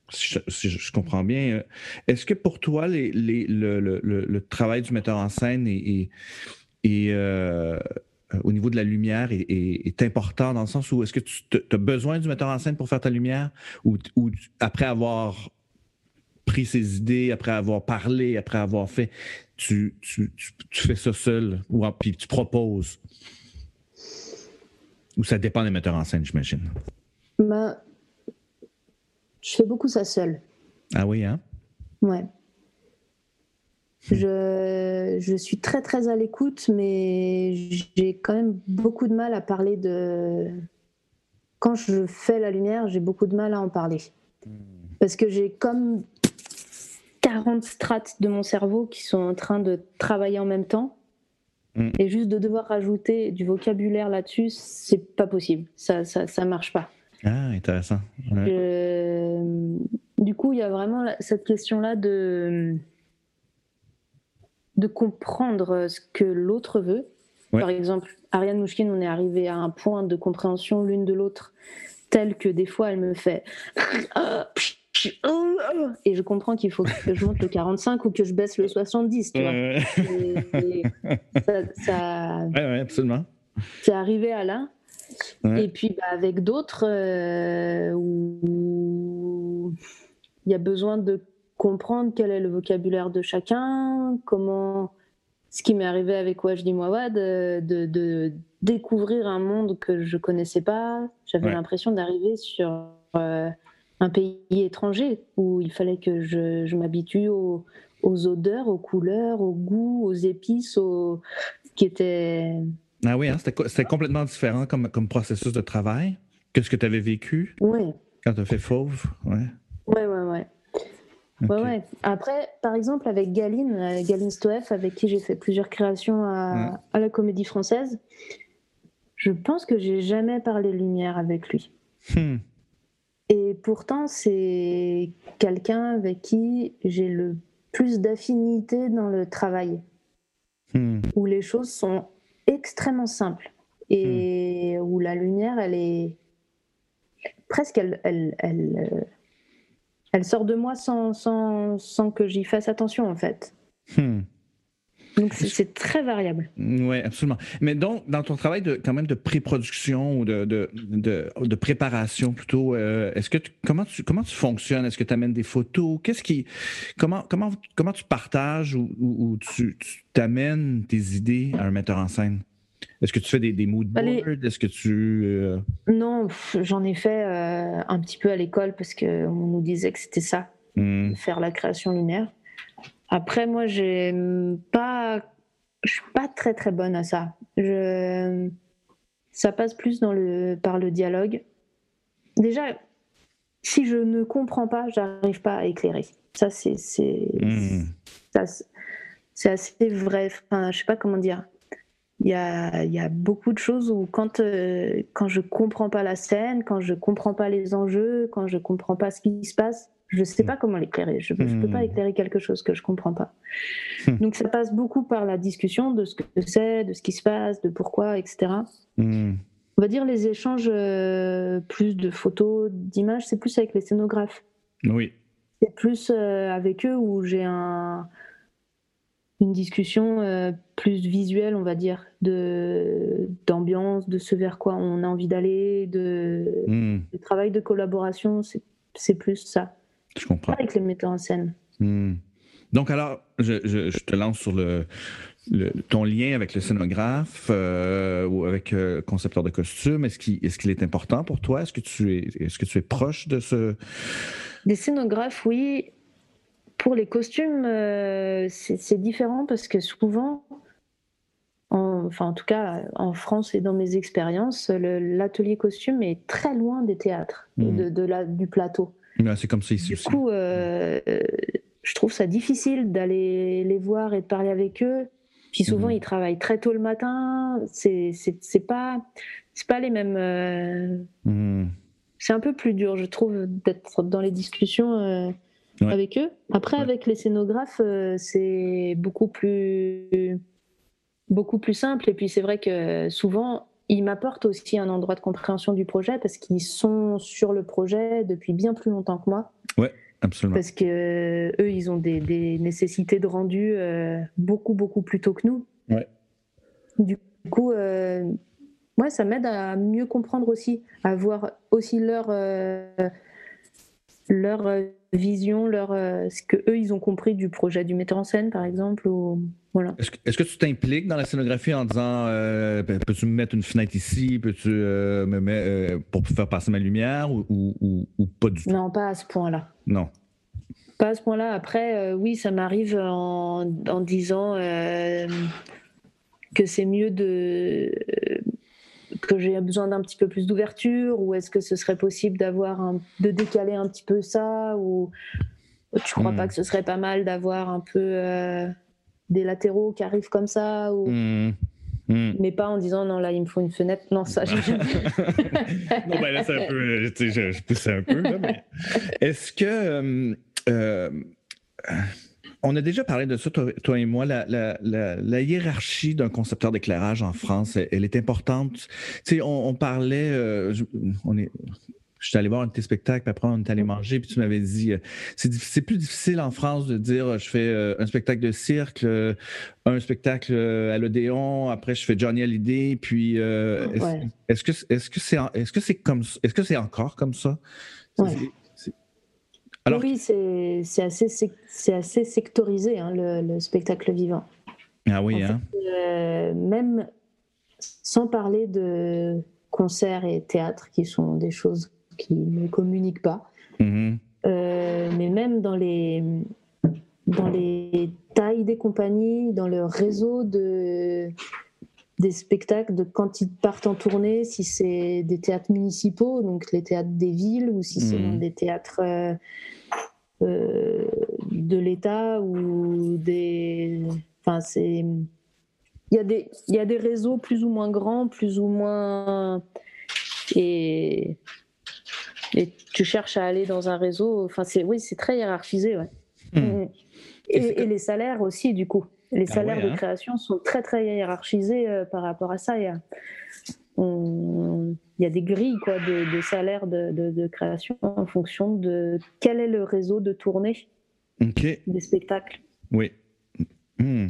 si, je, comprends bien. Est-ce que pour toi, les, le, travail du metteur en scène est, euh, au niveau de la lumière est, important dans le sens où est-ce que tu as besoin du metteur en scène pour faire ta lumière ou, après avoir pris ses idées, après avoir parlé, après avoir fait, tu, fais ça seul ou puis tu proposes? Ou ça dépend des metteurs en scène, j'imagine? Ben, je fais beaucoup ça seul. Ah oui, hein? Ouais. Je, je, suis très très à l'écoute, mais j'ai quand même beaucoup de mal à parler de. Quand je fais la lumière, j'ai beaucoup de mal à en parler. Hmm. Parce que j'ai comme 40 strates de mon cerveau qui sont en train de travailler en même temps. Hmm. Et juste de devoir rajouter du vocabulaire là-dessus, c'est pas possible. Ça, ça, ça marche pas. Ah, intéressant. Du coup, il y a vraiment cette question-là de de comprendre ce que l'autre veut. Par exemple, Ariane Mouchkine, on est arrivé à un point de compréhension l'une de l'autre tel que des fois elle me fait et je comprends qu'il faut que je monte le 45 ou que je baisse le 70, tu vois. ça, absolument. C'est arrivé à là. Et puis bah, avec d'autres euh, où il y a besoin de comprendre quel est le vocabulaire de chacun, comment, ce qui m'est arrivé avec Wajdi Mouawad, de, de, découvrir un monde que je connaissais pas. J'avais l'impression d'arriver sur euh, un pays étranger où il fallait que je, m'habitue aux, odeurs, aux couleurs, aux goûts, aux épices, aux... qui était. Ah oui, hein, c'était complètement différent comme, comme processus de travail que ce que tu avais vécu oui. quand tu as fait Fauve. Ouais. Ouais, ouais, ouais. Ouais, ouais. Après, par exemple, avec Galine, euh, Galine Stoef, avec qui j'ai fait plusieurs créations à, à, la Comédie Française, je pense que j'ai jamais parlé lumière avec lui. Hmm. Et pourtant, c'est quelqu'un avec qui j'ai le plus d'affinité dans le travail, hmm. où les choses sont extrêmement simples et hmm. où la lumière, elle est presque, elle, elle, elle, euh, elle sort de moi sans, sans, sans que j'y fasse attention en fait. Hmm. Donc c'est très variable. Oui, absolument. Mais donc, dans ton travail de quand même de pré-production ou de, de, de, préparation plutôt, euh, est-ce que comment tu comment tu fonctionnes? Est-ce que tu amènes des photos? Qu'est-ce qui comment comment comment tu partages ou, ou, tu t'amènes tes idées à un metteur en scène? Est-ce que tu fais des, des mood boards? Est-ce que tu... Euh, non, j'en ai fait euh, un petit peu à l'école parce qu'on nous disait que c'était ça, hmm. faire la création lunaire. Après, moi, je pas, je suis pas très très bonne à ça. Je, ça passe plus dans le, par le dialogue. Déjà, si je ne comprends pas, j'arrive pas à éclairer. Ça, c'est, c'est, hmm. assez vrai. Enfin, je sais pas comment dire. Il y a, y a, beaucoup de choses où quand, euh, quand je comprends pas la scène, quand je comprends pas les enjeux, quand je comprends pas ce qui se passe, je ne sais pas comment l'éclairer. Je ne peux pas hmm. éclairer quelque chose que je ne comprends pas. Hmm. Donc ça passe beaucoup par la discussion de ce que c'est, de ce qui se passe, de pourquoi, etc. Hmm. On va dire les échanges euh, plus de photos, d'images, c'est plus avec les scénographes. Oui. C'est plus euh, avec eux où j'ai un, une discussion euh, plus visuelle, on va dire, de d'ambiance, de ce vers quoi on a envie d'aller, de, de travail de collaboration. C'est plus ça. Je comprends. avec les metteurs en scène. Hmm. Donc, alors, je, te lance sur le, ton lien avec le scénographe euh, ou avec le euh, concepteur de costume. Est-ce qu'il est, qu'il est, important pour toi? Est-ce que, tu es, est-ce que tu es proche de ce? Des scénographes, oui. Pour les costumes, euh, c'est, différent parce que souvent, enfin en tout cas en France et dans mes expériences, l'atelier costume est très loin des théâtres, hmm. de, de la, du plateau c'est comme ça Du coup, euh, je trouve ça difficile d'aller les voir et de parler avec eux. Puis souvent, mhm. ils travaillent très tôt le matin. C'est pas, pas les mêmes. Euh, mhm. C'est un peu plus dur, je trouve, d'être dans les discussions euh, avec eux. Après, avec les scénographes, c'est beaucoup plus, beaucoup plus simple. Et puis, c'est vrai que souvent, ils m'apportent aussi un endroit de compréhension du projet parce qu'ils sont sur le projet depuis bien plus longtemps que moi. Ouais, absolument. Parce que euh, eux, ils ont des, nécessités de rendu euh, beaucoup beaucoup plus tôt que nous. Ouais. Du coup, euh, ouais, ça m'aide à mieux comprendre aussi, à voir aussi leur leur vision, leur, euh, ce que eux ils ont compris du projet du metteur en scène, par exemple. Ou, voilà. Est-ce que, tu t'impliques dans la scénographie en disant euh, ben, peux-tu me mettre une fenêtre ici, peux-tu euh, me mettre pour faire passer ma lumière ou, ou, pas du tout? Non, pas à ce point-là. Non. Pas à ce point-là. Après, oui, ça m'arrive en, en, disant que c'est mieux de que j'ai besoin d'un petit peu plus d'ouverture ou est-ce que ce serait possible d'avoir de décaler un petit peu ça ou tu crois pas hmm. que ce serait pas mal d'avoir un peu euh, des latéraux qui arrivent comme ça ou hmm. Hmm. mais pas en disant non là il me faut une fenêtre non ça j'ai bon ben là c'est un peu je, je, pousse un peu là, mais est-ce que euh, euh, on a déjà parlé de ça, toi, et moi, la, hiérarchie d'un concepteur d'éclairage en France, elle, est importante. Tu sais, on, parlait, euh, je, on est, je suis allé voir un spectacles, puis après on est allé manger, puis tu m'avais dit, euh, c'est plus difficile en France de dire, je fais euh, un spectacle de cirque, un spectacle à l'Odéon, après je fais Johnny Hallyday, puis est-ce que est-ce que c'est est-ce que c'est comme est-ce que c'est encore comme ça? Oui, c'est assez, assez sectorisé, hein, le, spectacle vivant. Ah oui, hein. Euh, même sans parler de concerts et théâtre, qui sont des choses qui ne communiquent pas, mm-hmm. euh, mais même dans les, dans les tailles des compagnies, dans le réseau de, des spectacles, de quand ils partent en tournée, si c'est des théâtres municipaux, donc les théâtres des villes, ou si c'est mm-hmm. des théâtres... Euh, de l'État ou des. Enfin, c'est. Il y, a des, il y a des réseaux plus ou moins grands, plus ou moins. Et, et tu cherches à aller dans un réseau. Enfin, c'est, oui, c'est très hiérarchisé. Ouais. Hmm. Mm. Et, les salaires aussi, du coup. Les ah salaires de hein. création sont très, très hiérarchisés euh, par rapport à ça. Il y a, il y a des grilles quoi, de, de salaires de, de, création en fonction de quel est le réseau de tournée des spectacles. Oui. Hmm.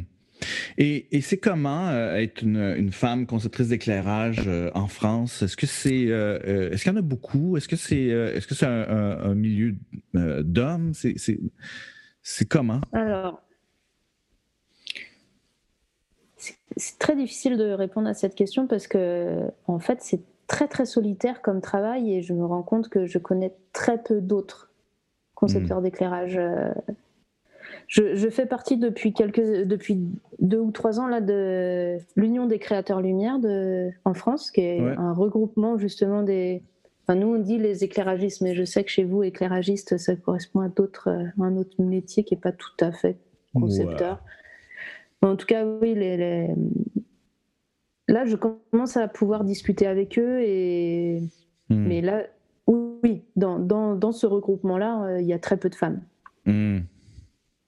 Et, et c'est comment euh, être une, une, femme conceptrice d'éclairage euh, en France? Est-ce que c'est, euh, est-ce qu'il y en a beaucoup? Est-ce que c'est, est-ce que c'est un, un, milieu d'hommes? C'est, c'est, c'est comment? Alors, c'est très difficile de répondre à cette question parce que, en fait, c'est très très solitaire comme travail et je me rends compte que je connais très peu d'autres concepteurs hmm. d'éclairage je, fais partie depuis quelques, depuis deux ou trois ans là de l'Union des créateurs lumière de, en France, qui est un regroupement justement des. Enfin, nous on dit les éclairagistes, mais je sais que chez vous éclairagiste, ça correspond à d'autres, un autre métier qui est pas tout à fait concepteur. En tout cas, oui, les, là je commence à pouvoir discuter avec eux et hmm. mais là, oui, dans, dans, dans ce regroupement-là, euh, il y a très peu de femmes. Hmm.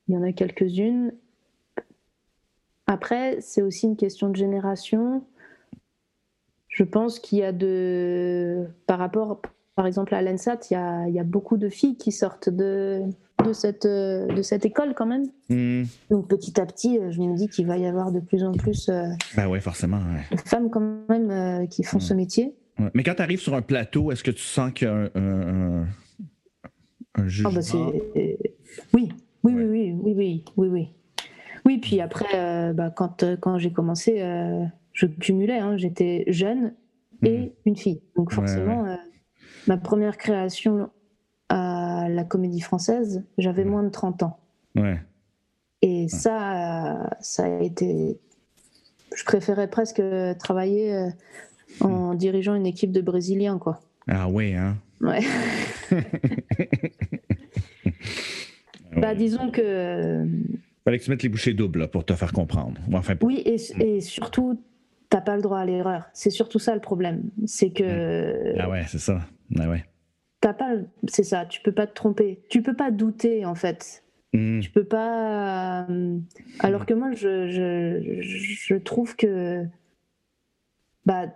Il y en a quelques-unes. Après, c'est aussi une question de génération. Je pense qu'il y a de. Par rapport, par exemple, à l'ENSAT, il y a, il y a beaucoup de filles qui sortent de, de cette, euh, de cette école quand même. Hmm. Donc petit à petit, euh, je me dis qu'il va y avoir de plus en plus euh, ben ouais, forcément, de femmes quand même euh, qui font ce hmm. métier. Mais quand tu arrives sur un plateau, est-ce que tu sens qu'il y a un, ah, bah, jugement? Oui. Oui, oui, oui, oui, oui, oui, puis après, bah, quand, quand j'ai commencé, je cumulais. Hein. J'étais jeune et hmm. une fille. Donc forcément, ma première création à la comédie française, j'avais moins de 30 ans. Ouais. Et ça, ça a été... Je préférais presque travailler en dirigeant une équipe de Brésiliens, quoi. Ah oui, hein Ouais. Bah, disons que. Fallait que tu mettes les bouchées doubles pour te faire comprendre. Enfin, Oui, et, et surtout, t'as pas le droit à l'erreur. C'est surtout ça le problème. C'est que. Ah ouais, c'est ça. Ah ouais. T'as pas. C'est ça, tu peux pas te tromper. Tu peux pas douter, en fait. Hmm. Tu peux pas. Euh, alors que moi, je, je, je trouve que. Bah,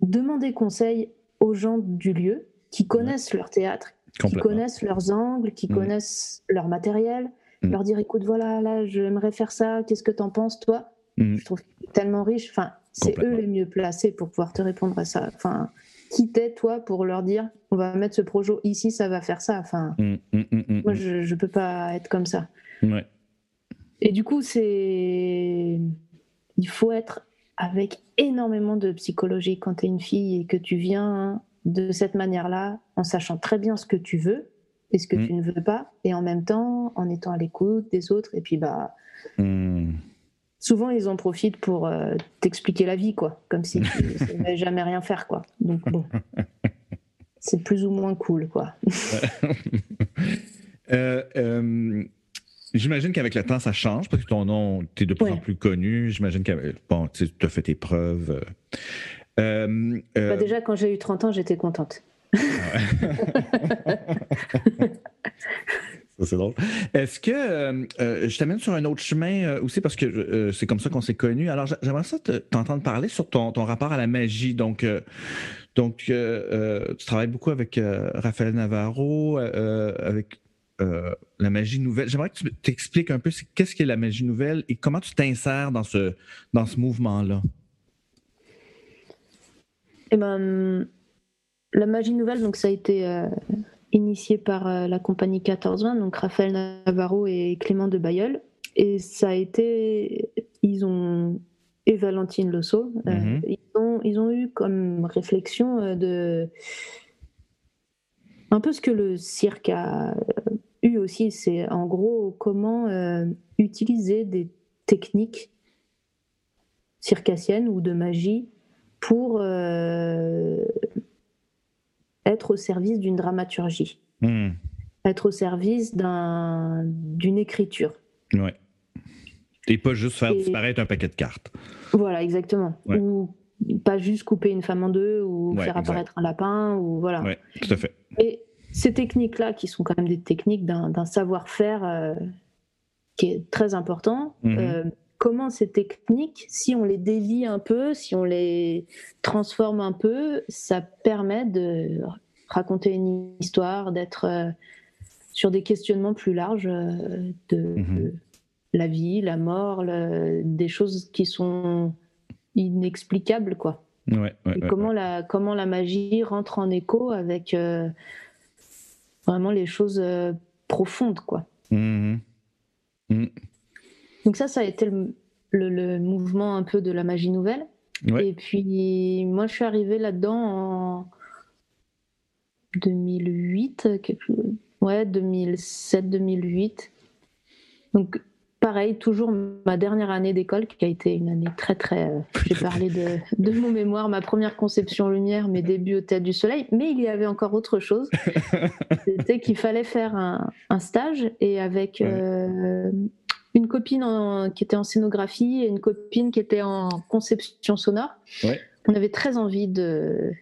demander conseil aux gens du lieu qui connaissent leur théâtre, qui connaissent leurs angles, qui mm. connaissent leur matériel, mm. leur dire écoute, voilà, là, j'aimerais faire ça, qu'est-ce que t'en penses, toi? Je trouve tellement riche. Enfin, c'est eux les mieux placés pour pouvoir te répondre à ça. Enfin, qui t'es, toi, pour leur dire on va mettre ce projet ici, ça va faire ça. Enfin, moi, je ne peux pas être comme ça. Et du coup, c'est. Il faut être avec énormément de psychologie quand tu es une fille et que tu viens de cette manière-là, en sachant très bien ce que tu veux et ce que mm. tu ne veux pas, et en même temps en étant à l'écoute des autres. Et puis, bah, mm. Souvent ils en profitent pour euh, t'expliquer la vie, quoi, comme si tu ne jamais rien faire, quoi. Donc bon, c'est plus ou moins cool, quoi. Euh, euh, j'imagine qu'avec le temps, ça change parce que ton nom, tu es de plus en plus connu. J'imagine que bon, tu as fait tes preuves. Bah, déjà, quand j'ai eu 30 ans, j'étais contente. C'est drôle. Est-ce que euh, je t'amène sur un autre chemin aussi parce que c'est comme ça qu'on s'est connus. Alors j'aimerais ça t'entendre parler sur ton, ton, rapport à la magie. Donc, donc tu travailles beaucoup avec Raphaël Navarro, avec la magie nouvelle. J'aimerais que tu t'expliques un peu qu'est-ce qu'est la magie nouvelle et comment tu t'insères dans ce, dans ce mouvement-là? Eh ben, la magie nouvelle, donc ça a été euh, initié par euh, la compagnie 1420, donc Raphaël Navarro et Clément de Bayeul. Et ça a été, ils ont, et Valentine Losso, euh, mhm. ils, ont, ils ont eu comme réflexion de. Un peu ce que le cirque a eu aussi, c'est en gros comment utiliser des techniques circassiennes ou de magie pour euh, être au service d'une dramaturgie. Hmm. être au service d'une écriture. Ouais. Et pas juste faire disparaître un paquet de cartes. Voilà, exactement. Ou pas juste couper une femme en deux ou faire apparaître un lapin ou voilà. Tout à fait. Et ces techniques-là, qui sont quand même des techniques d'un savoir-faire euh, qui est très important, mm-hmm. euh, comment ces techniques, si on les dévie un peu, si on les transforme un peu, ça permet de raconter une histoire, d'être euh, sur des questionnements plus larges de, mm-hmm. la vie, la mort, des choses qui sont inexplicables, quoi. Ouais, et comment, La, comment la magie rentre en écho avec euh, vraiment les choses euh, profondes, quoi. Donc ça, ça a été le, le, mouvement un peu de la magie nouvelle. Et puis, moi, je suis arrivée là-dedans en 2008, ouais, 2007-2008. Donc, pareil, toujours ma dernière année d'école, qui a été une année très, très. Euh, j'ai parlé de, de, mon mémoire, ma première conception lumière, mes débuts au Théâtre du Soleil, mais il y avait encore autre chose. C'était qu'il fallait faire un, stage et avec euh, une copine qui était en scénographie et une copine qui était en conception sonore. On avait très envie de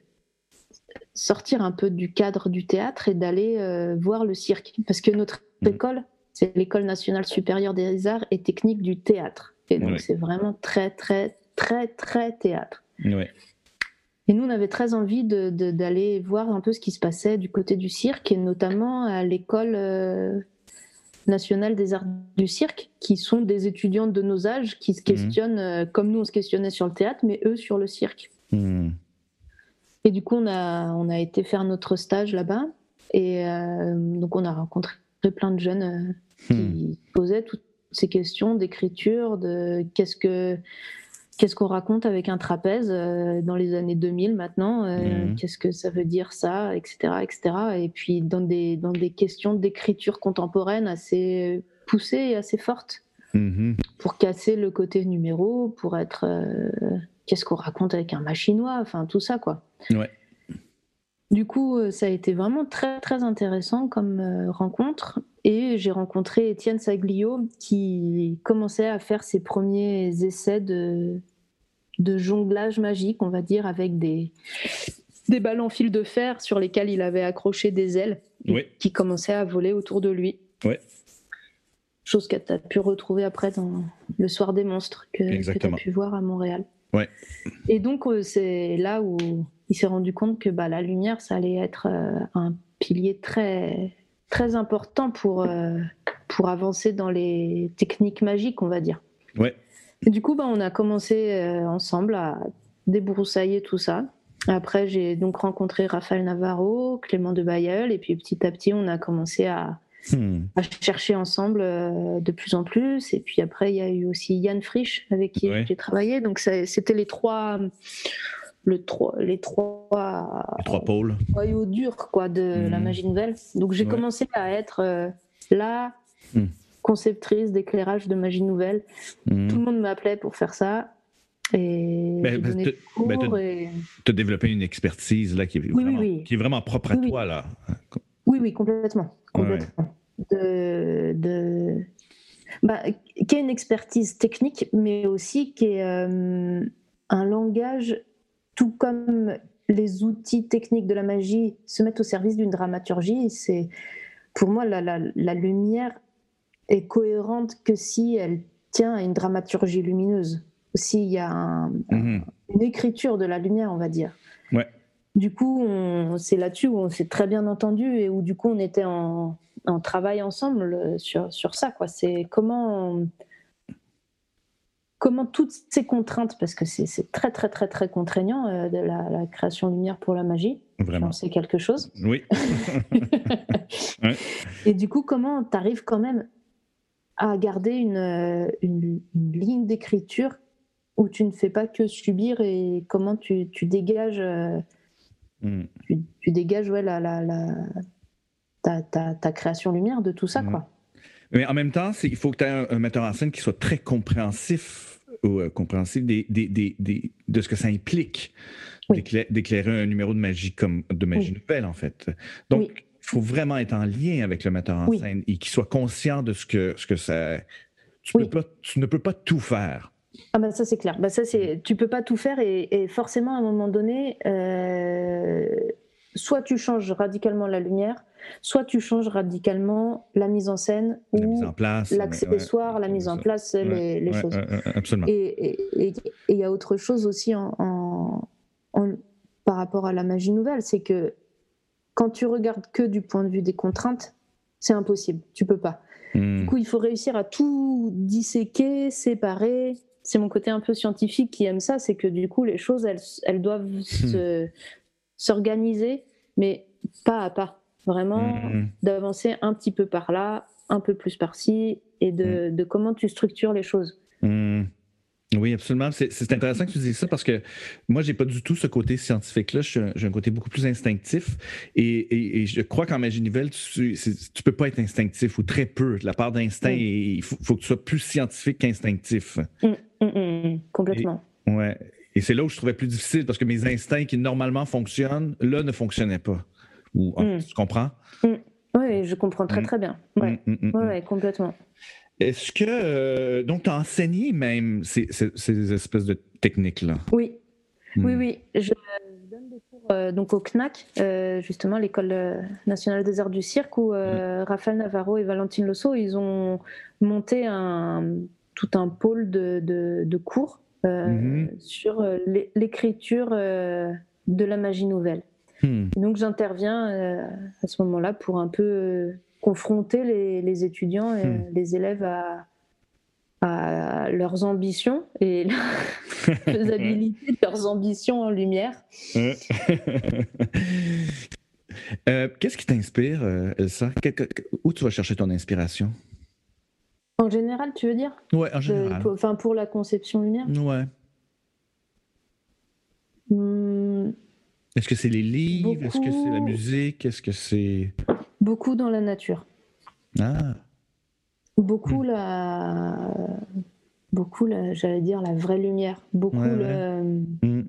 sortir un peu du cadre du théâtre et d'aller euh, voir le cirque. Parce que notre mmh. école, c'est l'École nationale supérieure des arts et techniques du théâtre. Et donc, c'est vraiment très, très, très, très théâtre. Et nous, on avait très envie d'aller voir un peu ce qui se passait du côté du cirque, et notamment à l'École euh, nationale des arts du cirque, qui sont des étudiants de nos âges qui se mhm. questionnent, euh, comme nous, on se questionnait sur le théâtre, mais eux sur le cirque. Mhm. Et du coup, on a, on a été faire notre stage là-bas. Et euh, donc, on a rencontré plein de jeunes euh, qui hmm. posaient toutes ces questions d'écriture, de qu'est-ce que qu'est-ce qu'on raconte avec un trapèze euh, dans les années 2000 maintenant, euh, hmm. qu'est-ce que ça veut dire ça, etc., etc. Et puis dans des dans des questions d'écriture contemporaine assez poussées et assez fortes hmm. pour casser le côté numéro, pour être qu'est-ce qu'on raconte avec un machinois, enfin tout ça quoi. Ouais. Du coup, euh, ça a été vraiment très très intéressant comme euh, rencontre. Et j'ai rencontré Étienne Saglio qui commençait à faire ses premiers essais de, de jonglage magique, on va dire, avec des, des ballons fil de fer sur lesquels il avait accroché des ailes qui commençaient à voler autour de lui. Chose que tu as pu retrouver après dans Le Soir des Monstres que, tu as pu voir à Montréal. Et donc, euh, c'est là où il s'est rendu compte que bah, la lumière, ça allait être euh, un pilier très, très important pour, euh, pour avancer dans les techniques magiques, on va dire. Ouais. Et du coup, bah, on a commencé euh, ensemble à débroussailler tout ça. Après, j'ai donc rencontré Raphaël Navarro, Clément de Bayeul, et puis petit à petit, on a commencé à, hmm. à chercher ensemble de plus en plus. Et puis après, il y a eu aussi Yann Frisch, avec qui j'ai travaillé. Donc, c'était les trois le les trois, les trois pôles noyaux durs quoi, de la mhm. magie nouvelle. Donc j'ai commencé à être euh, la mhm. conceptrice d'éclairage de magie nouvelle. Mhm. Tout le monde m'appelait pour faire ça. Et ben, ben, ben tu as développé une expertise là, qui, est vraiment, qui est vraiment propre à toi. Là. Oui, oui, complètement. complètement. De, de... Bah, qui est une expertise technique, mais aussi qui est euh, un langage tout comme les outils techniques de la magie se mettent au service d'une dramaturgie, c'est pour moi la, lumière est cohérente que si elle tient à une dramaturgie lumineuse. S'il y a mhm. une écriture de la lumière, on va dire. Du coup, c'est là-dessus où on s'est très bien entendu et où du coup on était en, travail ensemble sur, sur ça. C'est comment comment toutes ces contraintes, parce que c'est très très très très contraignant euh, de la, création lumière pour la magie, Vraiment. c'est quelque chose. Oui. Et du coup, comment tu arrives quand même à garder une, euh, une, ligne d'écriture où tu ne fais pas que subir et comment tu, tu dégages, euh, tu, dégages ouais, la, la, la ta, ta, ta, création lumière de tout ça, hmm. quoi. Mais en même temps, il faut que tu aies un, metteur en scène qui soit très compréhensif ou euh, compréhensif des, des, des, de ce que ça implique d'éclairer un numéro de magie comme de magie nouvelle, en fait. Donc, faut vraiment être en lien avec le metteur en scène et qu'il soit conscient de ce que, ce que ça. Tu, peux pas, tu ne peux pas tout faire. Ah bah ça c'est clair. Bah ça c'est, tu peux pas tout faire et, forcément à un moment donné, euh, soit tu changes radicalement la lumière, soit tu changes radicalement la mise en scène ou l'accessoire, la mise en place, les, choses. absolument. Et il y a autre chose aussi en, par rapport à la magie nouvelle, c'est que quand tu regardes que du point de vue des contraintes, c'est impossible, tu peux pas. Hmm. Du coup, il faut réussir à tout disséquer, séparer. C'est mon côté un peu scientifique qui aime ça, c'est que du coup, les choses, elles, doivent hmm. S'organiser, mais pas à pas. Vraiment, hmm. d'avancer un petit peu par là, un peu plus par-ci, et de, de, comment tu structures les choses. Oui, absolument. C'est intéressant que tu dises ça parce que moi, j'ai pas du tout ce côté scientifique-là. J'ai un côté beaucoup plus instinctif. Et, je crois qu'en magie nouvelle, tu, tu peux pas être instinctif ou très peu. La part d'instinct, mm. il faut, que tu sois plus scientifique qu'instinctif. Mm, mm, complètement. Et, ouais. Et c'est là où je trouvais plus difficile parce que mes instincts qui normalement fonctionnent, là, ne fonctionnaient pas. Ou, tu comprends? Oui, je comprends très, très bien. Oui, ouais, complètement. Est-ce que. Euh, donc, tu as enseigné même ces, espèces de techniques-là? Oui. Hmm. Oui, oui. Je donne des cours euh, donc au CNAC, euh, justement, l'École nationale des arts du cirque, où hmm. Raphaël Navarro et Valentine Losso, ils ont monté un, tout un pôle de, cours hmm. sur l'écriture de la magie nouvelle. Donc, j'interviens à ce moment-là pour un peu confronter les, étudiants et hmm. les élèves à, à, leurs ambitions et la faisabilité de leurs ambitions en lumière. Euh, qu'est-ce qui t'inspire, euh, Elsa? Où tu vas chercher ton inspiration? En général, tu veux dire? Oui, en général. enfin, pour la conception lumière? Ouais. Hmm. Est-ce que c'est les livres? Est-ce que c'est la musique? Est-ce que c'est... Beaucoup dans la nature. Ah. Beaucoup hmm. la, beaucoup la, j'allais dire la vraie lumière. Beaucoup le, hmm.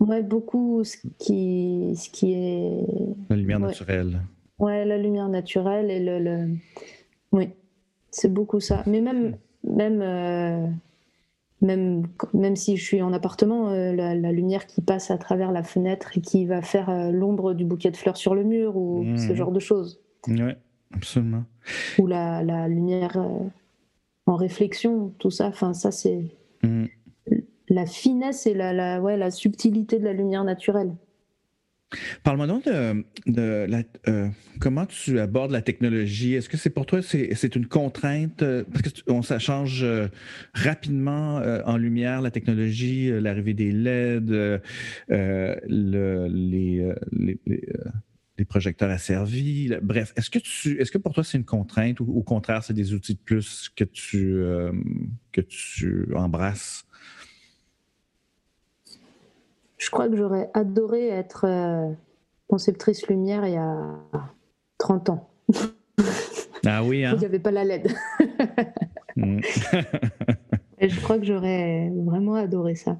ouais, beaucoup ce qui, ce qui est. La lumière naturelle. Ouais, la lumière naturelle et le, le... oui, c'est beaucoup ça. Mais même, même. Euh, même, même si je suis en appartement, euh, la, lumière qui passe à travers la fenêtre et qui va faire euh, l'ombre du bouquet de fleurs sur le mur ou ce mhm. genre de choses. Oui, absolument. Ou la, la lumière en réflexion, tout ça, enfin ça c'est mhm. la finesse et la, la, ouais, la subtilité de la lumière naturelle. Parle-moi donc de, la, euh, comment tu abordes la technologie? Est-ce que c'est pour toi, c'est une contrainte? Euh, parce que ça change euh, rapidement en lumière, la technologie, l'arrivée des LED, le, les, les, projecteurs asservis. Bref, est-ce que, tu, est -ce que pour toi, c'est une contrainte ou au contraire, c'est des outils de plus que tu, que tu embrasses? Je crois que j'aurais adoré être euh, conceptrice lumière il y a 30 ans. Ah oui, hein? Il n'y avait pas la LED. Mm. Et je crois que j'aurais vraiment adoré ça.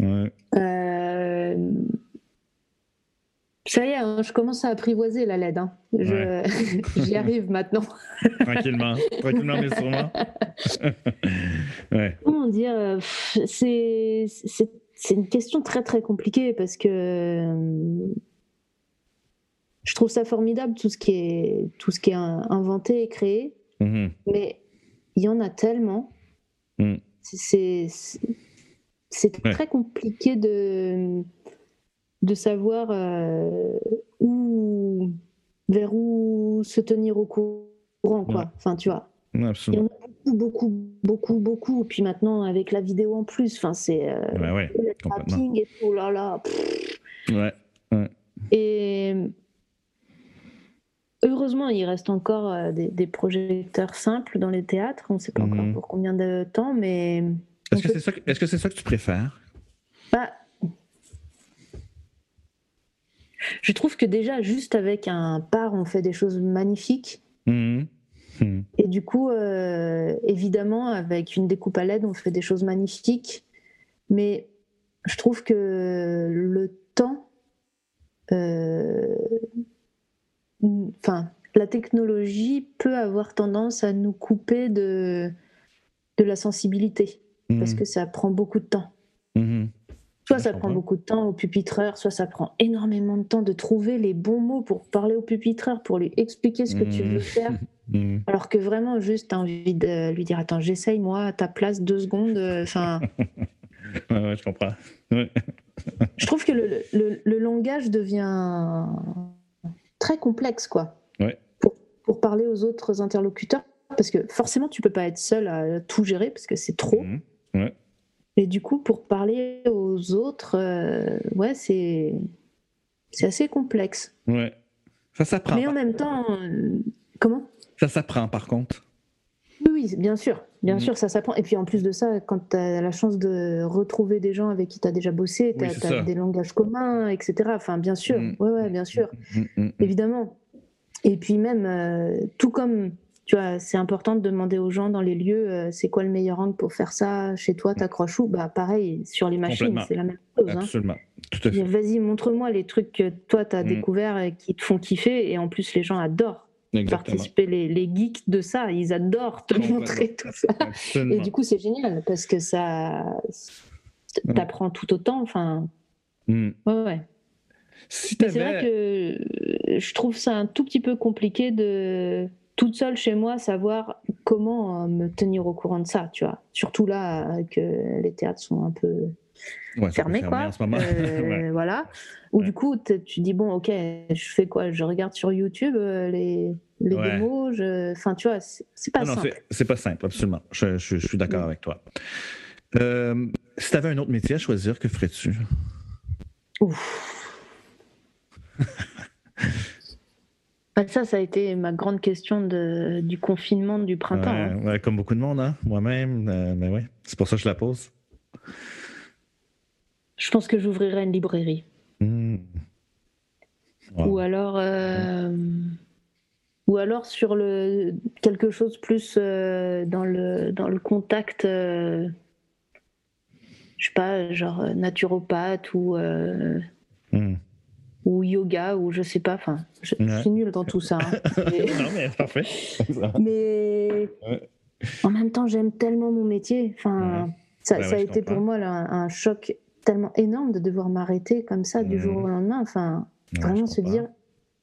Euh, ça y est, hein, je commence à apprivoiser la LED. Hein. J'y arrive maintenant. tranquillement, tranquillement mais sûrement. Comment dire euh, C'est c'est une question très très compliquée parce que euh, je trouve ça formidable tout ce qui est, tout ce qui est inventé et créé, mhm. mais il y en a tellement. Mhm. C'est très compliqué de, de savoir euh, où, vers où se tenir au courant. Quoi. Enfin, tu vois. Absolument beaucoup, beaucoup, beaucoup. Puis maintenant, avec la vidéo en plus, enfin, c'est. Euh, ouais, le tracking et tout, là, là. Ouais, ouais. Et. Heureusement, il reste encore euh, des, projecteurs simples dans les théâtres. On ne sait pas encore mhm. pour combien de temps, mais. Est-ce que c'est ça, est -ce ça, que tu préfères? Bah, Je trouve que déjà, juste avec un par, on fait des choses magnifiques. Mmh. Hmm. Et du coup, euh, évidemment, avec une découpe à LED, on fait des choses magnifiques. Mais je trouve que le temps, euh, enfin, la technologie peut avoir tendance à nous couper de, de la sensibilité parce mhm. que ça prend beaucoup de temps. Mhm. Soit ça prend beaucoup de temps au pupitreur, soit ça prend énormément de temps de trouver les bons mots pour parler au pupitreur, pour lui expliquer ce que tu veux mhm. faire. Alors que vraiment, juste, tu as envie de lui dire Attends, j'essaye moi à ta place deux secondes. Enfin. ouais, je comprends. je trouve que le, le, le, langage devient très complexe, quoi. Ouais. Pour, pour, parler aux autres interlocuteurs, parce que forcément, tu peux pas être seul à tout gérer, parce que c'est trop. Ouais. Et du coup, pour parler aux autres, euh, ouais, c'est c'est assez complexe. Ouais. Ça s'apprend. Mais en même temps, euh, comment? Ça s'apprend, par contre. Oui, bien sûr. Bien mm. sûr, ça s'apprend. Et puis en plus de ça, quand tu as la chance de retrouver des gens avec qui tu as déjà bossé, tu as, des langages communs, etc. Enfin, bien sûr. Mm. Ouais, ouais, bien sûr. Mm, Évidemment. Et puis même, euh, tout comme, tu vois, c'est important de demander aux gens dans les lieux, euh, c'est quoi le meilleur angle pour faire ça chez toi, t'accroches où? Bah pareil, sur les machines, c'est la même chose. Hein. Absolument. Tout à fait. Vas-y, montre-moi les trucs que toi, tu as découverts et qui te font kiffer. Et en plus, les gens adorent participer. Les, les, geeks de ça, ils adorent te montrer tout ça. Et du coup, c'est génial parce que ça t'apprends tout autant. Enfin, hmm. ouais, ouais. c'est vrai que je trouve ça un tout petit peu compliqué de toute seule chez moi savoir comment euh, me tenir au courant de ça, tu vois. Surtout là que les théâtres sont un peu fermés, quoi. Euh, voilà. Ou du coup, tu dis bon, ok, je fais quoi? Je regarde sur YouTube euh, les, les démos. Enfin, tu vois, c'est pas non, simple. C'est pas simple, absolument. Je, suis d'accord mm. avec toi. Euh, si tu avais un autre métier à choisir, que ferais-tu? Ouf. Bah, ça, ça a été ma grande question de, du confinement du printemps. Hein. comme beaucoup de monde, hein? moi-même. Euh, mais ouais, c'est pour ça que je la pose. Je pense que j'ouvrirais une librairie. Hmm. Ou alors, euh, ou alors sur le quelque chose plus euh, dans le dans le contact, euh, je sais pas, genre naturopathe ou hmm. ou yoga ou je sais pas. Enfin, je, suis nulle dans tout ça. Hein. non mais parfait. mais en même temps, j'aime tellement mon métier. Enfin, ça, ça a été pour moi là, un choc tellement énorme de devoir m'arrêter comme ça du jour au mmh. lendemain. Enfin, vraiment se dire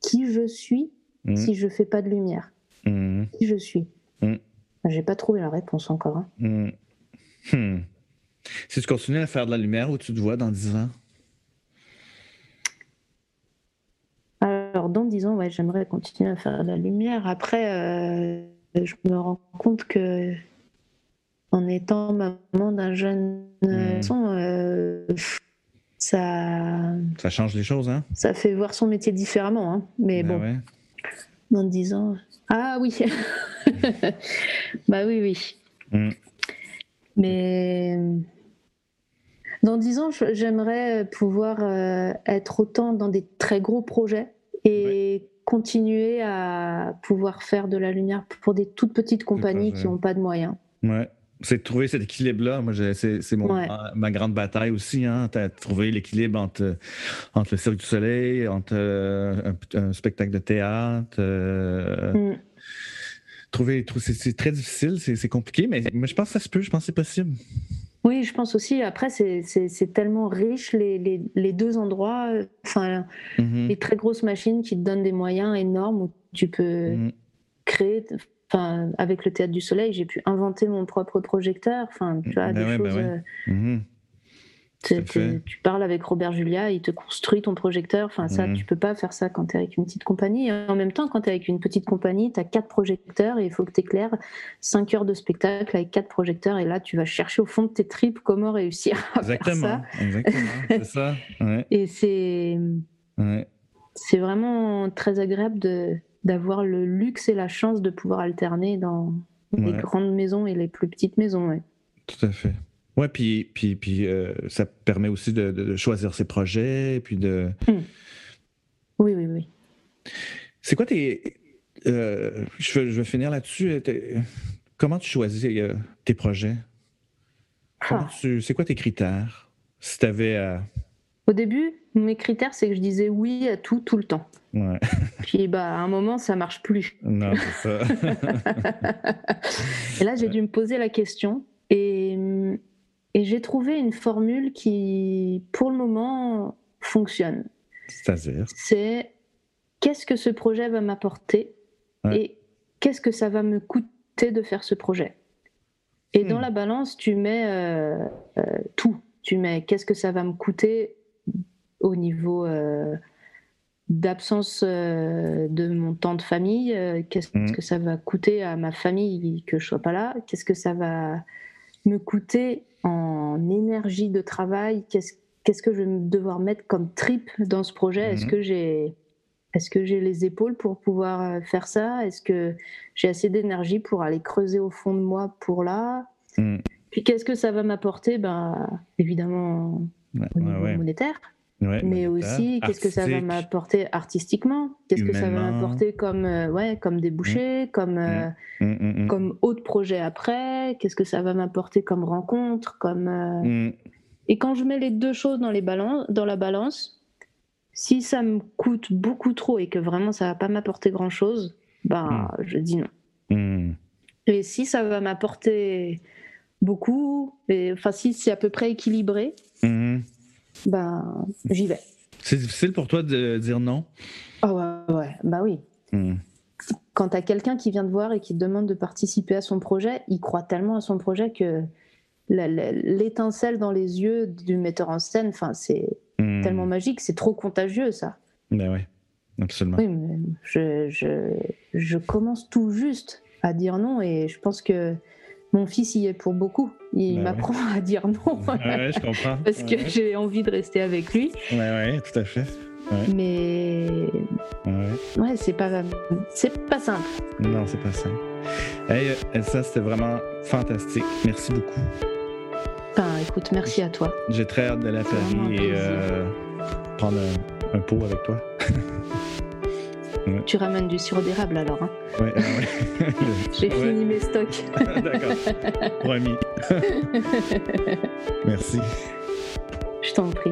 qui je suis mmh. si je fais pas de lumière. Mmh. Qui je suis. J'ai pas trouvé la réponse encore. Hein. Hmm. Si tu continues à faire de la lumière, où tu te vois dans 10 ans? Alors, dans 10 ans, ouais, j'aimerais continuer à faire de la lumière. Après, euh, je me rends compte que en étant maman d'un jeune garçon, hmm. euh, ça. Ça change les choses, hein? Ça fait voir son métier différemment, hein. Mais ben bon. Dans 10 ans. Ah oui Bah oui, oui. Hmm. Mais. Dans 10 ans, j'aimerais pouvoir euh, être autant dans des très gros projets et continuer à pouvoir faire de la lumière pour des toutes petites compagnies qui n'ont pas de moyens. Ouais c'est de trouver cet équilibre-là. Moi, c'est ma grande bataille aussi, hein, trouver l'équilibre entre, entre le Cirque du Soleil, entre euh, un, spectacle de théâtre. Euh, mm. Trouver, c'est très difficile, c'est compliqué, mais, je pense que ça se peut, je pense que c'est possible. Oui, je pense aussi. Après, c'est tellement riche, les, les, deux endroits, enfin, mm-hmm. les très grosses machines qui te donnent des moyens énormes où tu peux mm. créer Enfin, avec le Théâtre du Soleil, j'ai pu inventer mon propre projecteur. Enfin, tu vois, des choses. Euh, mhm. tu parles avec Robert Julia, il te construit ton projecteur. Enfin, ça, mhm. tu peux pas faire ça quand tu es avec une petite compagnie. Et en même temps, quand tu es avec une petite compagnie, tu as quatre projecteurs et il faut que tu éclaires cinq heures de spectacle avec quatre projecteurs. Et là, tu vas chercher au fond de tes tripes comment réussir à faire ça. Exactement, c'est ça. Et c'est. C'est vraiment très agréable de d'avoir le luxe et la chance de pouvoir alterner dans les grandes maisons et les plus petites maisons. Ouais. Tout à fait. Ouais, puis, puis, puis euh, ça permet aussi de, choisir ses projets, puis de. Hmm. Oui, oui, oui. C'est quoi tes. Euh, je, vais, je, vais, finir là-dessus. Euh, comment tu choisis tes projets? Ah. C'est quoi tes critères? Si tu avais Au début, mes critères, c'est que je disais oui à tout, tout le temps. Ouais. Puis bah, à un moment, ça marche plus. Non, ça. et là, j'ai dû me poser la question. Et, et j'ai trouvé une formule qui, pour le moment, fonctionne. C'est-à-dire C'est qu'est-ce que ce projet va m'apporter et qu'est-ce que ça va me coûter de faire ce projet. Et dans hmm. la balance, tu mets euh, euh, tout. Tu mets qu'est-ce que ça va me coûter au niveau euh, d'absence de mon temps de famille, qu'est-ce hmm. que ça va coûter à ma famille que je sois pas là, qu'est-ce que ça va me coûter en énergie de travail, qu'est-ce qu'est-ce que je vais devoir mettre comme trip dans ce projet? Est-ce hmm. que j'ai est-ce que j'ai les épaules pour pouvoir euh, faire ça? Est-ce que j'ai assez d'énergie pour aller creuser au fond de moi pour là? Hmm. Puis qu'est-ce que ça va m'apporter? Ben, Évidemment, au niveau monétaire. Mais aussi, qu'est-ce que ça va m'apporter artistiquement? Qu'est-ce que ça va m'apporter comme, euh, ouais, comme débouché, hmm. comme, euh, hmm. comme autre projet après? Qu'est-ce que ça va m'apporter comme rencontre comme, Et quand je mets les deux choses dans, les balances, dans la balance, si ça me coûte beaucoup trop et que vraiment ça va pas m'apporter grand chose, ben hmm. je dis non. Et si ça va m'apporter beaucoup, et, enfin si c'est à peu près équilibré. Ben j'y vais. C'est difficile pour toi de dire non? Ah ouais, ouais, bah oui. Quand tu as quelqu'un qui vient te voir et qui te demande de participer à son projet, il croit tellement à son projet que l'étincelle dans les yeux du metteur en scène, enfin c'est Hmm. tellement magique, c'est trop contagieux ça. Ben oui, absolument. Oui, mais je, je, je, commence tout juste à dire non et je pense que mon fils y est pour beaucoup. Il ben m'apprend à dire non. Ouais, je comprends. Parce que j'ai envie de rester avec lui. Ouais, ouais, tout à fait. Mais ouais, c'est pas c'est pas simple. Non, c'est pas simple. Hey, ça c'était vraiment fantastique. Merci beaucoup. Ben, écoute, merci à toi. J'ai très hâte de la Paris et euh, prendre un, pot avec toi. Tu ramènes du sirop d'érable alors. Hein ouais, J'ai fini mes stocks. D'accord. Promis. Merci. Je t'en prie.